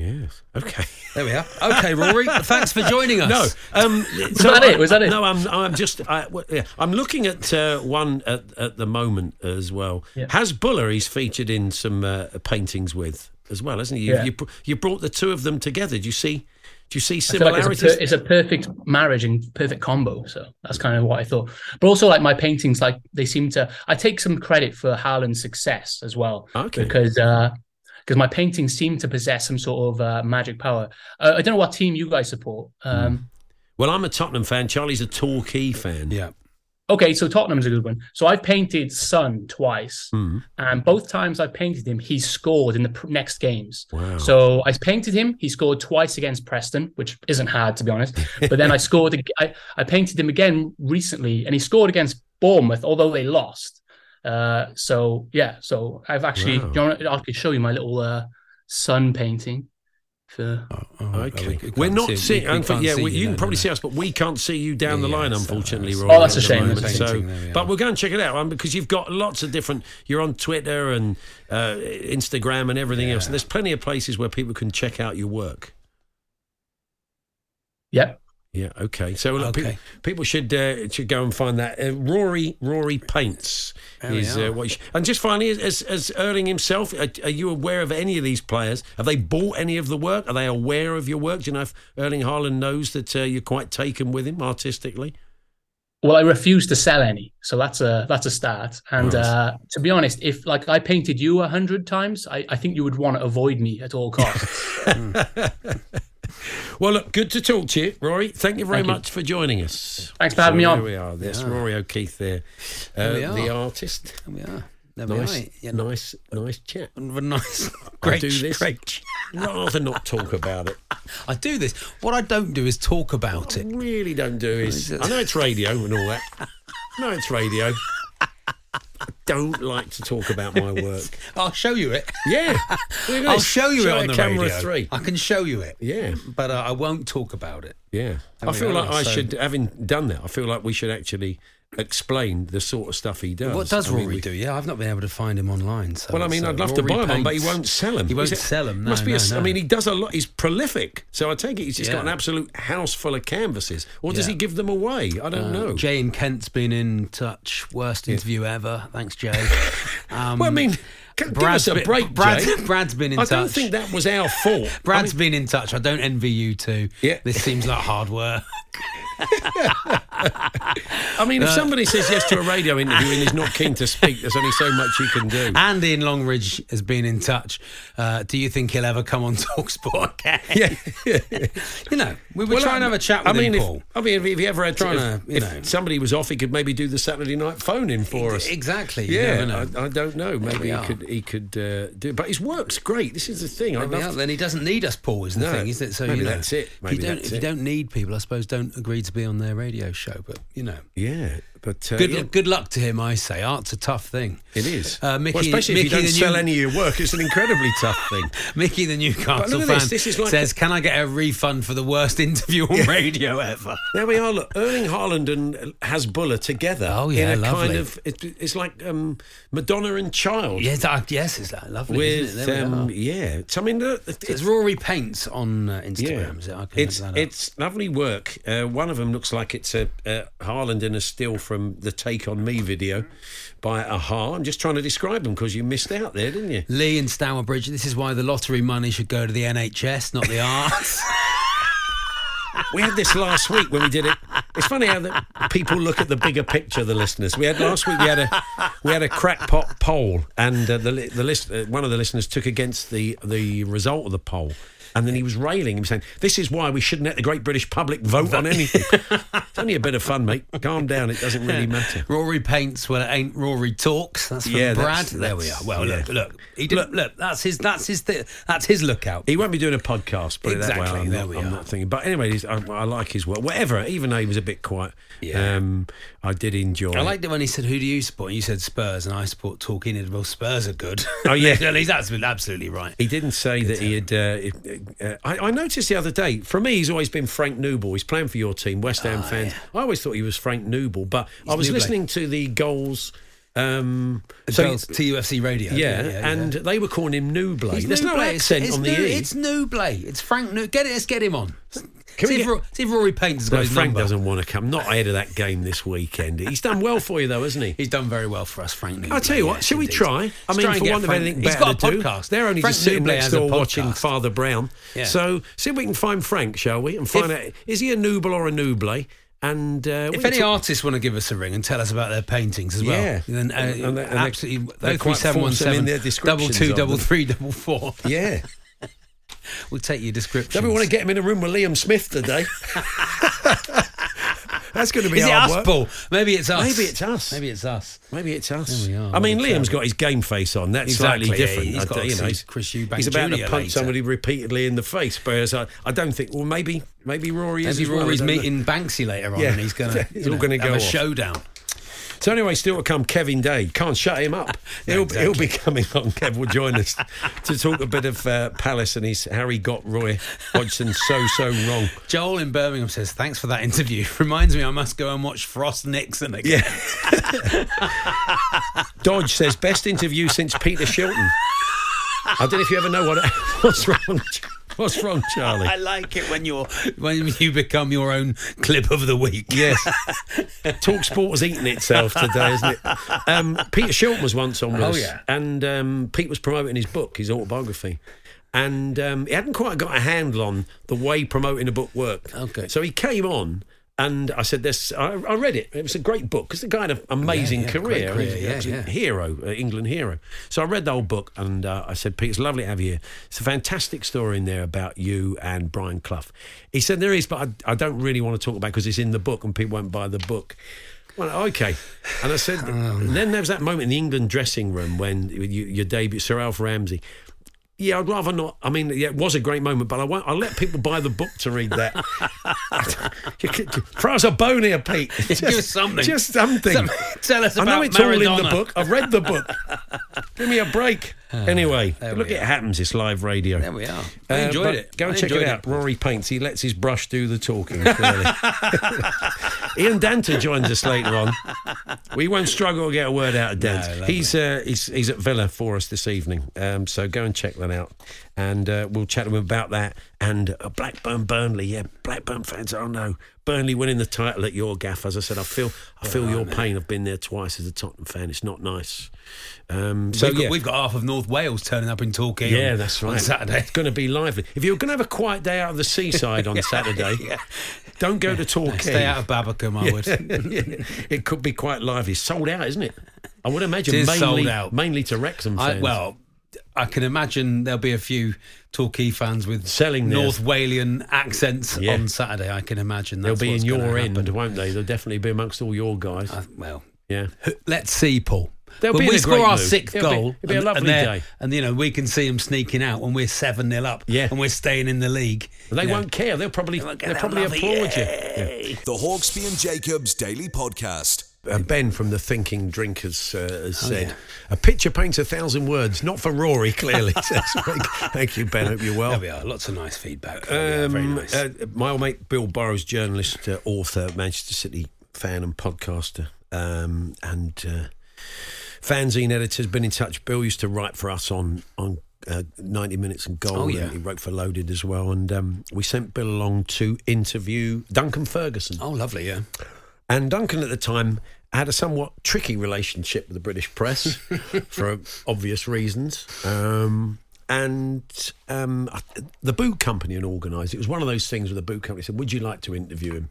Yes. Okay. There we are. Okay, Rory. thanks for joining us. No. Um, Was that it? Was that it? No, I'm. I'm just. I, w- yeah, I'm looking at uh, one at, at the moment as well. Yeah. Hasbulla? He's featured in some uh, paintings with as well, hasn't he? You, Yeah. you, you brought the two of them together. Do you see? Do you see I feel like similarities? it's a, per- it's a perfect marriage and perfect combo. So that's kind of what I thought. But also, like my paintings, like they seem to. I take some credit for Haaland's success as well. Okay. Because because my paintings seem to possess some sort of uh, magic power. Uh, I don't know what team you guys support. Um, well, I'm a Tottenham fan. Charlie's a Torquay fan. Yeah. Okay, so Tottenham's a good one. So I've painted Son twice, Hmm. and both times I've painted him, he scored in the pr- next games. Wow. So I painted him. He scored twice against Preston, which isn't hard to be honest. But then I scored. I, I painted him again recently, and he scored against Bournemouth, although they lost. Uh, so yeah. So I've actually. Wow. You want, I could show you my little uh, Son painting. For oh, Okay, we we are can't not see- seeing. we- we yeah, see you, you can probably see us, but we can't see you down the line, so- unfortunately. so- Oh, that's a shame. moment. So, there we but we'll go and check it out, man, because you've got lots of different. You're on Twitter and uh, Instagram and everything else, and there's plenty of places where people can check out your work. yeah. Yeah. Okay. So look, Okay. pe- people should uh, should go and find that. Uh, Rory Rory paints There we is uh, what. You sh- and just finally, as as Erling himself, are, are you aware of any of these players? Have they bought any of the work? Are they aware of your work? Do you know if Erling Haaland knows that uh, you're quite taken with him artistically? Well, I refuse to sell any, so that's a that's a start. And Right. uh, to be honest, if like I painted you a hundred times, I, I think you would want to avoid me at all costs. Well, look, good to talk to you, Rory. Thank you very Thank you. much for joining us. Thanks for having me on. There we are. There's Yeah. Rory O'Keefe there, uh, the artist. There we are. There we Nice, are. Yeah, nice, nice chat. Nice, I great, do this. great. Rather not talk about it. I do this. What I don't do is talk about it. really don't do is I know it's radio and all that. I know it's radio. I don't like to talk about my work. I'll show you it. Yeah, I'll show you Show it on the camera radio. three. I can show you it. Yeah, but uh, I won't talk about it. yeah. I feel like I so- should, having done that, I feel like we should actually explain the sort of stuff he does. What does I mean, Rory we- do? Yeah, I've not been able to find him online. So Well, I mean, so I'd love to Rory buy one, but he won't sell them. He won't sell them. No, must be. no, a s- I no. mean, he does a lot. He's prolific, so I take it he's just got an absolute house full of canvases. Or does Yeah. he give them away? I don't Uh, know. Jay and Kent's been in touch. Worst interview ever. Thanks, Jay. Um, well, I mean, give Brad's us a been- break, Brad-. Brad's been in I touch. I don't think that was our fault. Brad's been in touch. I don't envy you two. Yeah. This seems like hard work. I mean, if Uh, somebody says yes to a radio interview and is not keen to speak, there's only so much you can do. Andy in Longridge has been in touch. Uh, do you think he'll ever come on Talksport again? Yeah. you know, we were Well, trying to have a chat with I mean, him, if, Paul. I mean, if he ever had Trying to, to, you if know. somebody was off, he could maybe do the Saturday night phone in for us. Exactly. you Yeah. I, I don't know. Maybe he could. He could uh, do. But his work's great. This is the thing. I love. Then he doesn't need us, Paul. Is the No, thing, isn't it? So maybe you know, that's it. if Maybe you don't, that's if you don't need people, I suppose don't agree to be on their radio show. But you know, Yeah, but uh, good yeah, good luck to him. I say, art's a tough thing. it is. Uh, Mickey, well, especially Mickey if you don't sell new- any of your work, it's an incredibly tough thing. Mickey, the Newcastle fan, this, this like says, a- "Can I get a refund for the worst interview on radio ever?" There we are. Look, Erling Haaland and Hasbulla together. Oh, yeah, in a lovely. kind of. It, it's like um, Madonna and Child. Yes, uh, yes, is that lovely? With isn't it? Um, yeah, I mean, look, it's it's Rory Paints on uh, Yeah, Instagram. Is it? I can it's look that up. it's lovely work. Uh, one of them looks like it's a, a Haaland in a still from the Take On Me video by a-ha. I'm just trying to describe them because you missed out there, didn't you? Lee and Stourbridge. This is why the lottery money should go to the NHS, not the arts. We had this last week when we did it. It's funny how the people look at the bigger picture. The listeners. We had last week. We had a we had a crackpot poll, and uh, the the list uh, one of the listeners took against the the result of the poll. And then he was railing. He was saying, "This is why we shouldn't let the great British public vote on anything. it's only a bit of fun, mate. Calm down. It doesn't really matter." Rory paints when it ain't Rory talks. That's from Yeah, Brad. that's- there we are. Well, yeah. look, look, he did, look, That's his. That's his. Th- that's his lookout. He won't be doing a podcast, put it that way. Exactly, I'm, there not, we I'm are. not thinking. But anyway, I, I like his work. Whatever, even though he was a bit quiet, Yeah. um, I did enjoy. I liked it when he said, "Who do you support?" And you said Spurs, and I support. And well, Spurs are good. Oh, yeah. Well, he's absolutely, absolutely right. He didn't say that he had. Uh, I, I noticed the other day. For me, he's always been Frank Newball. He's playing for your team, West Ham fans. I always thought he was Frank Newball, but I was listening to the goals. Um, So TUFC radio. yeah, and they were calling him Newblay. He's There's no accent it's, on it's the New, E. It's Newblay. It's Frank New. Get it. Let's get him on. Can see, we if, get- Ro- see if Rory Painter's got No, his Frank number. doesn't want to come. Not ahead of that game this weekend. He's done well for you, though, hasn't he? He's done very well for us, Frank. I'll tell you what, yes, shall we indeed. try? I mean, try for want of anything He's better got to a do, they're only Frank just sitting Newblay next door watching. Father Brown. Yeah. So see if we can find Frank, shall we? And find out is he a Newble or a Newblay? And uh, If any talk- artists want to give us a ring and tell us about their paintings as well, Yeah. then uh, And- and they- and they- absolutely. they're quite fulsome in their double two, double three, double four. yeah. We'll take your description. Don't we want to get him in a room with Liam Smith today? That's going to be Is it us, work. Paul? Maybe it's us. Maybe it's us. Maybe it's us. Maybe it's us. There we are. I mean, Liam's got his game face on. That's Exactly, slightly yeah, different. he's I got you know, he's Chris Eubank he's about Jr. to punch later. somebody repeatedly in the face. Whereas I, I don't think. Well, maybe maybe Rory is. Maybe as well, Rory's know. meeting Banksy later on, Yeah. and he's going to. It's all gonna have go a off. showdown. So anyway, still to come, Kevin Day. Can't shut him up. he'll, exactly. he'll be coming on. Kev will join us to talk a bit of uh, Palace and his how he got Roy Hodgson so so wrong. Joel in Birmingham says, "Thanks for that interview. Reminds me, I must go and watch Frost Nixon again." Dodge says best interview since Peter Shilton. I don't know if you ever know what what's wrong. What's wrong, Charlie? I like it when you're when you become your own clip of the week. Yes. Talk Sport has eaten itself today, isn't it? Um, Peter Shilton was once on with Oh, us, yeah. and um, Pete was promoting his book, his autobiography. And um, he hadn't quite got a handle on the way promoting a book worked. Okay. So he came on, and I said, "This." I, I read it. It was a great book because the guy had an amazing yeah, career, great career, He's an yeah, yeah. hero, uh, England hero. So I read the whole book, and uh, I said, "Pete, it's lovely to have you here. It's a fantastic story in there about you and Brian Clough." He said, "There is, but I, I don't really want to talk about because it's in the book, and people won't buy the book." Well, okay. And I said, and then there was that moment in the England dressing room when you, your debut, Sir Alf Ramsey. Yeah, I'd rather not. I mean, yeah, it was a great moment, but I won't. I'll let people buy the book to read that. Throw us a bone here, Pete. Just, Give something. Just something. Some- tell us I know it's all in the book. I've read the book. Give me a break. Anyway, look, it happens. It's live radio. There we are. I Uh, enjoyed but it. Go and I check it enjoyed out. Rory paints. He lets his brush do the talking. Clearly. Ian Danter joins us later on. We won't struggle to get a word out of Dant. No, he's, uh, he's he's at Villa for us this evening. Um, so go and check that out, and uh, we'll chat to him about that. And uh, Blackburn Burnley, yeah, Blackburn fans. Oh no, Burnley winning the title at your gaff. As I said, I feel I feel your pain. I've been there twice as a Tottenham fan. It's not nice. Um, so we've, got, yeah. we've got half of North Wales turning up in Torquay. Yeah, on- that's on right. Saturday. It's going to be lively. If you're going to have a quiet day out of the seaside on Saturday, don't go to Torquay. Stay out of Babbacombe, I would. Yeah, it could be quite lively. Sold out, isn't it? I would imagine mainly, sold out. mainly to Wrexham I, fans. well, I can imagine there'll be a few Torquay fans with Selling their- North Walian accents Yeah. on Saturday. I can imagine they'll be in your end, happen. won't they? They'll definitely be amongst all your guys. Uh, well, yeah. let's see, Paul. They'll when be we score our mood. sixth It'll be- goal, it'll be a and- lovely and day. and you know we can see them sneaking out when we're seven 0 up, Yeah. and we're staying in the league. They you know. won't care. They'll probably They'll they'll probably lovely, applaud you. "Yay." The Hawksbee and Jacobs Daily Podcast. Uh, ben from the Thinking Drinkers uh, has Oh, said, yeah. "A picture paints a thousand words." Not for Rory, clearly. Thank you, Ben. Hope you're well. There we are. Lots of nice feedback. Yeah, very Um, nice. uh, my old mate Bill Borrows, journalist, uh, author, Manchester City fan, and podcaster, um, and uh, fanzine editor, has been in touch. Bill used to write for us on on. Uh, 90 minutes and goal. Oh, yeah. he wrote for Loaded as well. And um, we sent Bill along to interview Duncan Ferguson. oh, lovely. Yeah. And Duncan at the time had a somewhat tricky relationship with the British press for obvious reasons. Um, and um, the boot company had organised it. was one of those things where the boot company said, "Would you like to interview him?"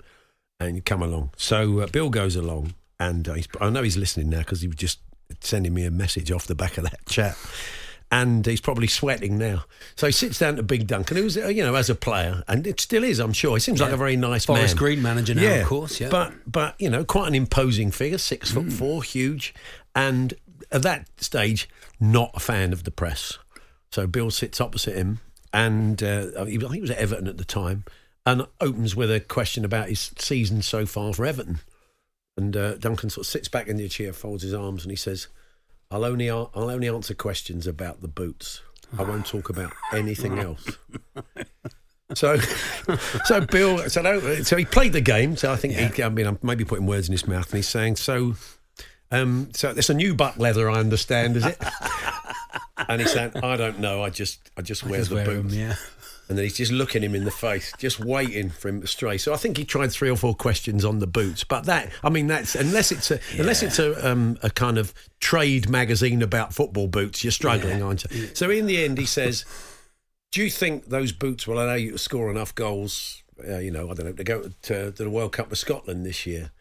And come along. So uh, Bill goes along, and uh, he's, I know he's listening now because he was just sending me a message off the back of that chat. And he's probably sweating now. So he sits down to Big Duncan, who's, uh, you know, as a player, and it still is, I'm sure. He seems like a very nice Forest man. Green manager now, of course, yeah. But, but you know, quite an imposing figure, six foot four, huge. And at that stage, not a fan of the press. So Bill sits opposite him, and uh, he, was- I think he was at Everton at the time, and opens with a question about his season so far for Everton. And uh, Duncan sort of sits back in the chair, folds his arms, and he says, "I'll only I'll only answer questions about the boots. I won't talk about anything else." So, so Bill, so, no, so he played the game. So I think he, I mean, I'm maybe putting words in his mouth, and he's saying, "So, um, so it's a new buck leather, I understand, is it?" and he's saying, "I don't know. I just, I just wear just the wear boots." yeah. And then he's just looking him in the face, just waiting for him to stray. So I think he tried three or four questions on the boots, but that, I mean, that's unless it's a unless it's a um, a kind of trade magazine about football boots, you're struggling, aren't you? So in the end, he says, "Do you think those boots will allow you to score enough goals? Uh, you know, I don't know, to go to, to the World Cup of Scotland this year?"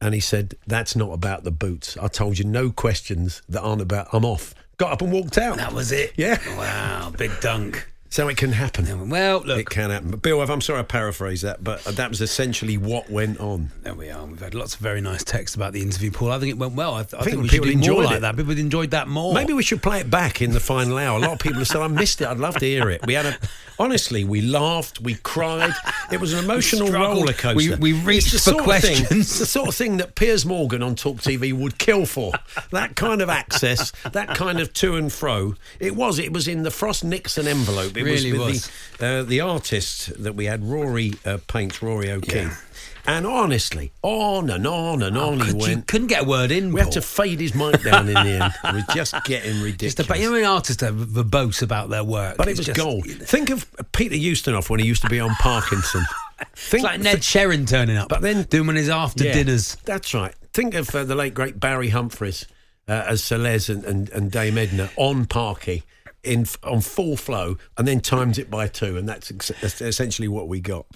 And he said, "That's not about the boots. I told you no questions that aren't about. I'm off." Got up and walked out. That was it. Yeah. Wow, big dunk. So it can happen. Well, look. It can happen. But Bill, I'm sorry I paraphrased that, but that was essentially what went on. There we are. We've had lots of very nice texts about the interview, Paul. I think it went well. I, I, think, think we should people do more enjoyed like it. that. People enjoyed that more. Maybe we should play it back in the final hour. A lot of people have said, I missed it. I'd love to hear it. We had a, honestly, we laughed, we cried. It was an emotional roller coaster. We- we reached It's the for sort of thing- questions. it's the sort of thing that Piers Morgan on Talk TV would kill for. That kind of access, that kind of to and fro. It was. It was in the Frost Nixon envelope. It Really was with was. the uh, the artist that we had, Rory uh, Paints, Rory O'Keefe. And honestly, on and on and on he Oh, could you- went. couldn't get a word in. We had to fade his mic down in the end. It was just getting ridiculous. Just about, you know, artists are verbose about their work. But it It's was just- gold. Think of Peter Ustinov when he used to be on Parkinson. Think, It's like Ned Sherrin turning up, But then- doing his after Yeah, dinners. That's right. Think of uh, the late great Barry Humphries uh, as Sir Les and, and, and Dame Edna on Parky in on full flow, and then times it by two, and that's, ex- essentially what we got.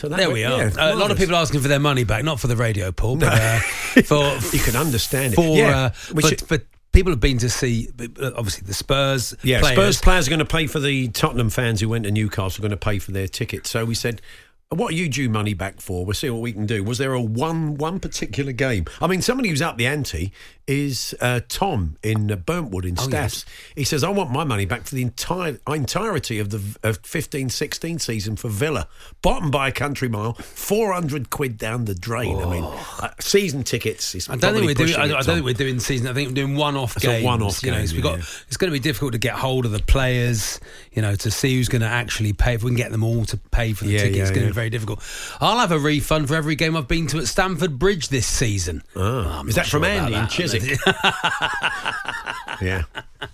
So There we are. yeah, Uh, a lot of people asking for their money back, not for the radio, Paul, but uh, for You can understand it. for yeah, uh, for, should- for people have been to see obviously the Spurs. Yeah, players. Spurs players are going to pay for the Tottenham fans who went to Newcastle are going to pay for their ticket. So we said, "What are you due money back for? We'll see what we can do." Was there a one one particular game? I mean, somebody who's up the ante is uh, Tom in uh, Burntwood in Oh, Staffs. He says, "I want my money back for the entire entirety of the of 15-16 season for Villa, bottom by a country mile, four hundred quid down the drain. I mean, uh, season tickets. Is I don't think we're doing. I, it, I don't think we're doing season. I think we're doing one-off It's games. one-off You know, game, got. yeah. It's going to be difficult to get hold of the players. You know, to see who's going to actually pay. If we can get them all to pay for the Yeah, ticket, it's yeah, going to yeah. be very difficult. I'll have a refund for every game I've been to at Stamford Bridge this season. Oh, is that from sure about Andy in. Chiswick? yeah,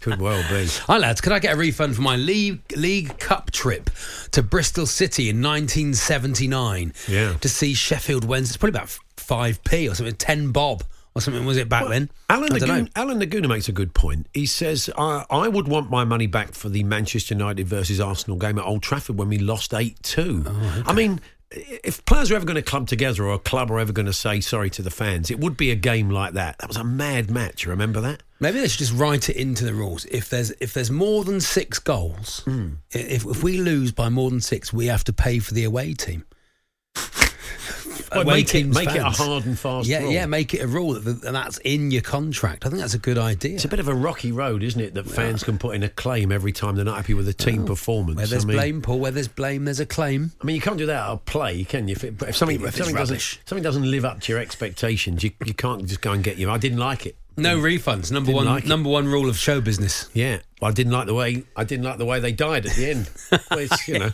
could well be. Hi lads, could I get a refund for my league league cup trip to Bristol City in 1979? Yeah. to see Sheffield Wednesday. It's probably about five p or something, ten bob or something. Was it back then? Alan I don't know. Naguna, Alan Naguna makes a good point. He says, I, I would want my money back for the Manchester United versus Arsenal game at Old Trafford when we lost 8 2. Oh, I mean, if players are ever going to club together or a club are ever going to say sorry to the fans, it would be a game like that. That was a mad match. Remember that? Maybe they should just write it into the rules. If there's if there's more than six goals, hmm. i- if if we lose by more than six, we have to pay for the away team. Well, make it- make it a hard and fast Yeah, rule. yeah, make it a rule that, that's in your contract. I think that's a good idea. It's a bit of a rocky road, isn't it? That fans can put in a claim every time they're not happy with a team performance. Where there's I mean, blame, Paul. Where there's blame, there's a claim. I mean, you can't do that out of play, can you? If, it, if something, If if something doesn't, rubbish. something doesn't live up to your expectations, you, you can't just go and get you. I didn't like it. No refunds. Number Didn't one. like number one rule of show business. Yeah, I didn't like the way I didn't like the way they died at the end. Well, it's, you know,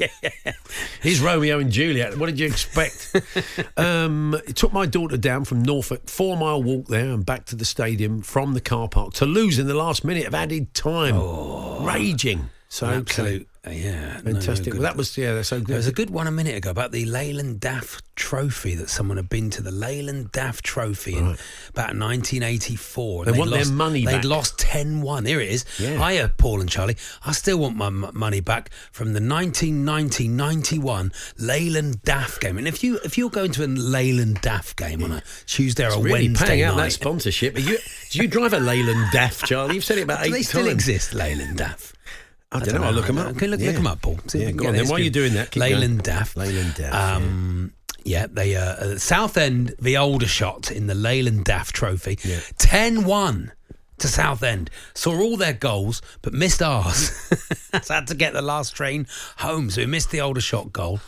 here's Romeo and Juliet. What did you expect? um, it took my daughter down from Norfolk, four mile walk there and back to the stadium from the car park to lose in the last minute of added time. Raging. So absolute, Uh, yeah, no, no, Fantastic. well, that was yeah. That's so good. There was a good one a minute ago about the Leyland DAF Trophy that someone had been to the Leyland DAF Trophy in about 1984. They want their lost- money They'd back. lost 10 1. Here it is. Yeah. Hiya, Paul and Charlie. I still want my m- money back from the 1990 91 Leyland DAF game. And if, you, if you're going to a Leyland DAF game on a Tuesday or It's a really Wednesday paying out that night. sponsorship. Are you, do you drive a Leyland DAF, Charlie? You've said it about Do eight they still times. exist, Leyland DAF? I don't know. I'll look 'em up. Okay, look, Yeah. look them up, Paul. See Yeah, go on then. While history. you're doing that, keep Leyland. Daff. Leyland DAF. Um, yeah, they uh, uh, Southend, the Aldershot in the Leyland DAF Trophy, 10 1 to Southend. Saw all their goals, but missed ours. so had to get the last train home. So we missed the Aldershot goal.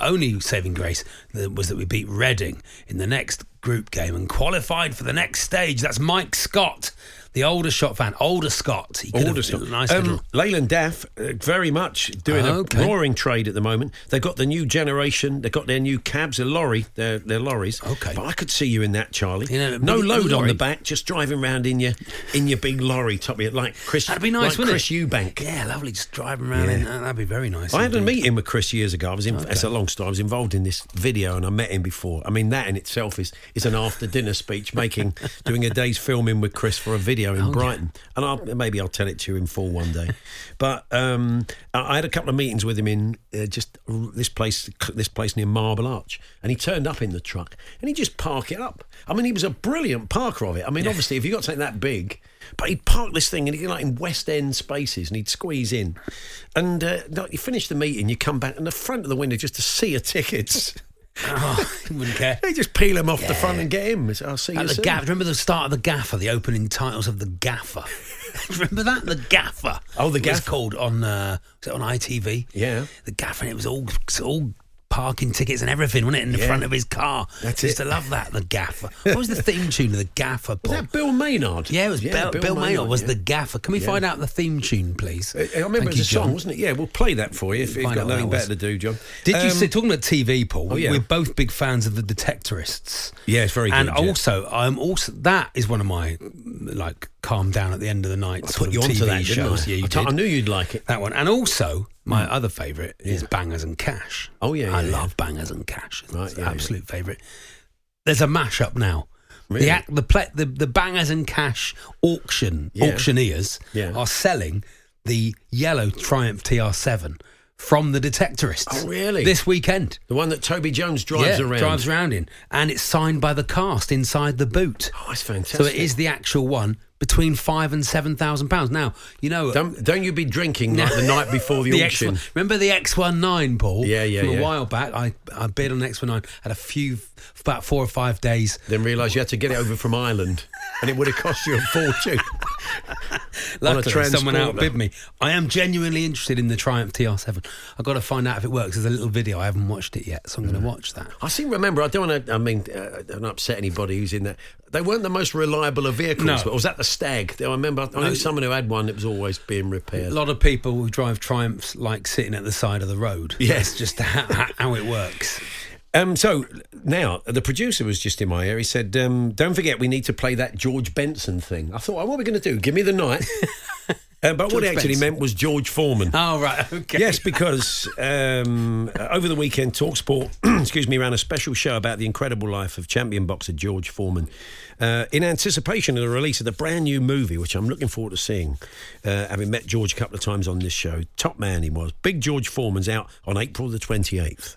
Only saving grace was that we beat Reading in the next group game and qualified for the next stage. That's Mike Scott, the Aldershot fan. Older Scott. He Older stuff. Nice um, little. Leyland DAF, uh, very much doing Okay. a roaring trade at the moment. They've got the new generation. They've got their new cabs, a lorry. They're, they're lorries. Okay. But I could see you in that, Charlie. In a no load on the back, just driving around in your in your big lorry, top of it, like Chris. That'd be nice, like wouldn't Chris it? Eubank. Yeah, lovely. Just driving around Yeah. in. That'd be very nice. I had a indeed. meeting with Chris years ago. I was in. It's a long story. I was involved in this video, and I met him before. I mean, that in itself is is an after dinner speech, making doing a day's filming with Chris for a video in Brighton. And I'll, maybe I'll tell it to you in full one day. But um, I had a couple of meetings with him in uh, just this place, this place near Marble Arch, and he turned up in the truck and he just parked it up. I mean, he was a brilliant parker of it. I mean, obviously, if you got something that big. But he'd park this thing and he'd like in West End spaces and he'd squeeze in. And uh, you finish the meeting, you come back, and the front of the window just a sea of tickets. Oh, he wouldn't care. They just peel him off the front and get him. I'll see you At the soon. gaff. Remember the start of the Gaffer, the opening titles of the Gaffer. remember that the Gaffer. Oh, The It was Gaffer. called on uh, was it on ITV? Yeah. the Gaffer. And it was all all parking tickets and everything, wasn't it, in the Yeah. front of his car? That's Used it. to love that. The Gaffer. What was the theme tune of the Gaffer? Was that Bill Maynard? yeah, it was Bill, Bill, Maynard was yeah. the Gaffer. Can we Yeah. find out the theme tune, please? I I remember Thank it was you, a song, John. wasn't it? Yeah, we'll play that for you if you've got nothing better to do, John. Did you Um, see, talking about TV, Paul? Oh, yeah. We're both big fans of the Detectorists. Yeah, it's very and good, yeah. also, I'm also that is one of my like calm down at the end of the night I put you onto TV that, didn't shows. I? Yeah, you I, t- I did. knew you'd like it. that one, and also my other favourite is Bangers and Cash. Oh, yeah, I yeah, love Bangers and Cash. It's Right, an yeah, yeah. absolute favourite. There's a mashup now. Really? The, act, the, ple- the the Bangers and Cash auction Yeah. auctioneers Yeah. are selling the yellow Triumph TR7 from the Detectorists. Oh, really? This weekend. The one that Toby Jones drives yeah, around. drives around in, and it's signed by the cast inside the boot. Oh, that's fantastic. So it is the actual one between five and seven thousand pounds. Now you know. Don't, don't you be drinking like the night before the, X, auction. remember the X one nine, Paul? Yeah, yeah, From yeah. a while back, I, I bid on X one nine. had a few, for about four or five days. Then realised you had to get it over from Ireland, and it would have cost you a fortune. Luckily, someone outbid me. I am genuinely interested in the Triumph TR7. I've got to find out if it works. There's a little video. I haven't watched it yet, so I'm Mm. going to watch that. I seem to remember. I don't want to. I mean, uh, don't upset anybody who's in there. They weren't the most reliable of vehicles. No. But was that the Stag? I remember. I knew someone who had one that was always being repaired. A lot of people who drive Triumphs like sitting at the side of the road. Yes. Just how, how it works. Um, so now the producer was just in my ear. He said, um, "Don't forget, we need to play that George Benson thing." I thought, well, "What are we going to do? Give me the night." Uh, but what he actually Benson. meant was George Foreman. Oh, right. Okay. Yes, because um, over the weekend, Talksport, excuse me, ran a special show about the incredible life of champion boxer George Foreman. Uh, in anticipation of the release of the brand new movie, which I'm looking forward to seeing, uh, having met George a couple of times on this show, top man he was. Big George Foreman's out on April the 28th.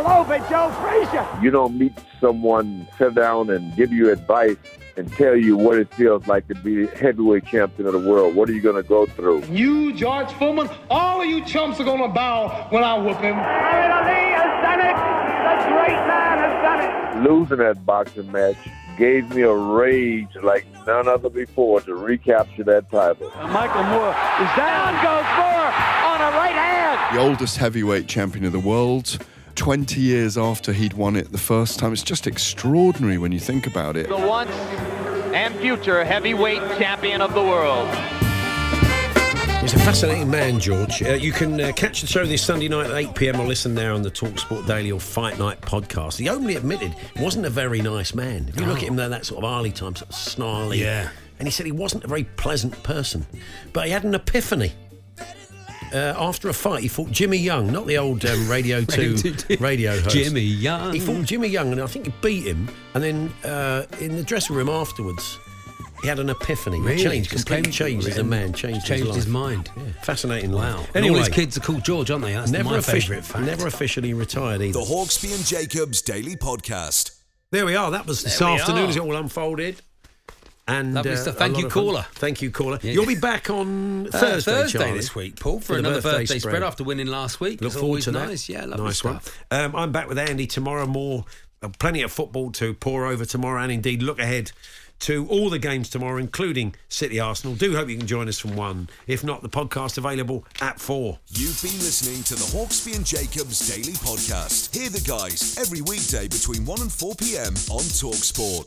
All over Joe Frazier. You don't meet someone, sit down and give you advice and tell you what it feels like to be heavyweight champion of the world. What are you going to go through? You, George Foreman, all of you chumps are gonna bow when I whoop him. Muhammad Ali has done it. The great man has done it. Losing that boxing match gave me a rage like none other before to recapture that title. Michael Moorer is down. Goes Moorer on a right hand. the oldest heavyweight champion of the world. 20 years after he'd won it the first time. It's just extraordinary when you think about it. The once and future heavyweight champion of the world. He's a fascinating man, George. Uh, you can uh, catch the show this Sunday night at 8 pm or listen there on the Talksport Daily or Fight Night podcast. He openly admitted he wasn't a very nice man. If you look at him there, that sort of early time, sort of snarly. Yeah. And he said he wasn't a very pleasant person. But he had an epiphany. Uh, after a fight, he fought Jimmy Young, not the old um, Radio 2 radio host. Jimmy Young. He fought Jimmy Young, and I think he beat him. And then uh, in the dressing room afterwards, he had an epiphany. He Really? changed, Just completely changed as a man. Changed, Changed his, his mind. Yeah, fascinating. Wow. life. And all Anyway, his kids are called George, aren't they? That's never, my offici- favourite fact. never officially retired either. The Hawksbee and Jacobs Daily Podcast. There we are. That was this There we afternoon are. as it all unfolded. And Lovely uh, stuff. a Thank you, caller. Thank you, caller. Yeah. You'll be back on Uh, Thursday, Thursday Charlie, this week, Paul, for, the another birthday, spread. after winning last week. Look It's forward always to that. nice. Yeah, lovely nice stuff. one. Um, I'm back with Andy tomorrow. More, uh, plenty of football to pour over tomorrow, and indeed look ahead to all the games tomorrow, including City Arsenal. Do hope you can join us from one. If not, the podcast available at four. You've been listening to the Hawksbee and Jacobs Daily Podcast. Hear the guys every weekday between 1 and 4 p.m. on Talksport.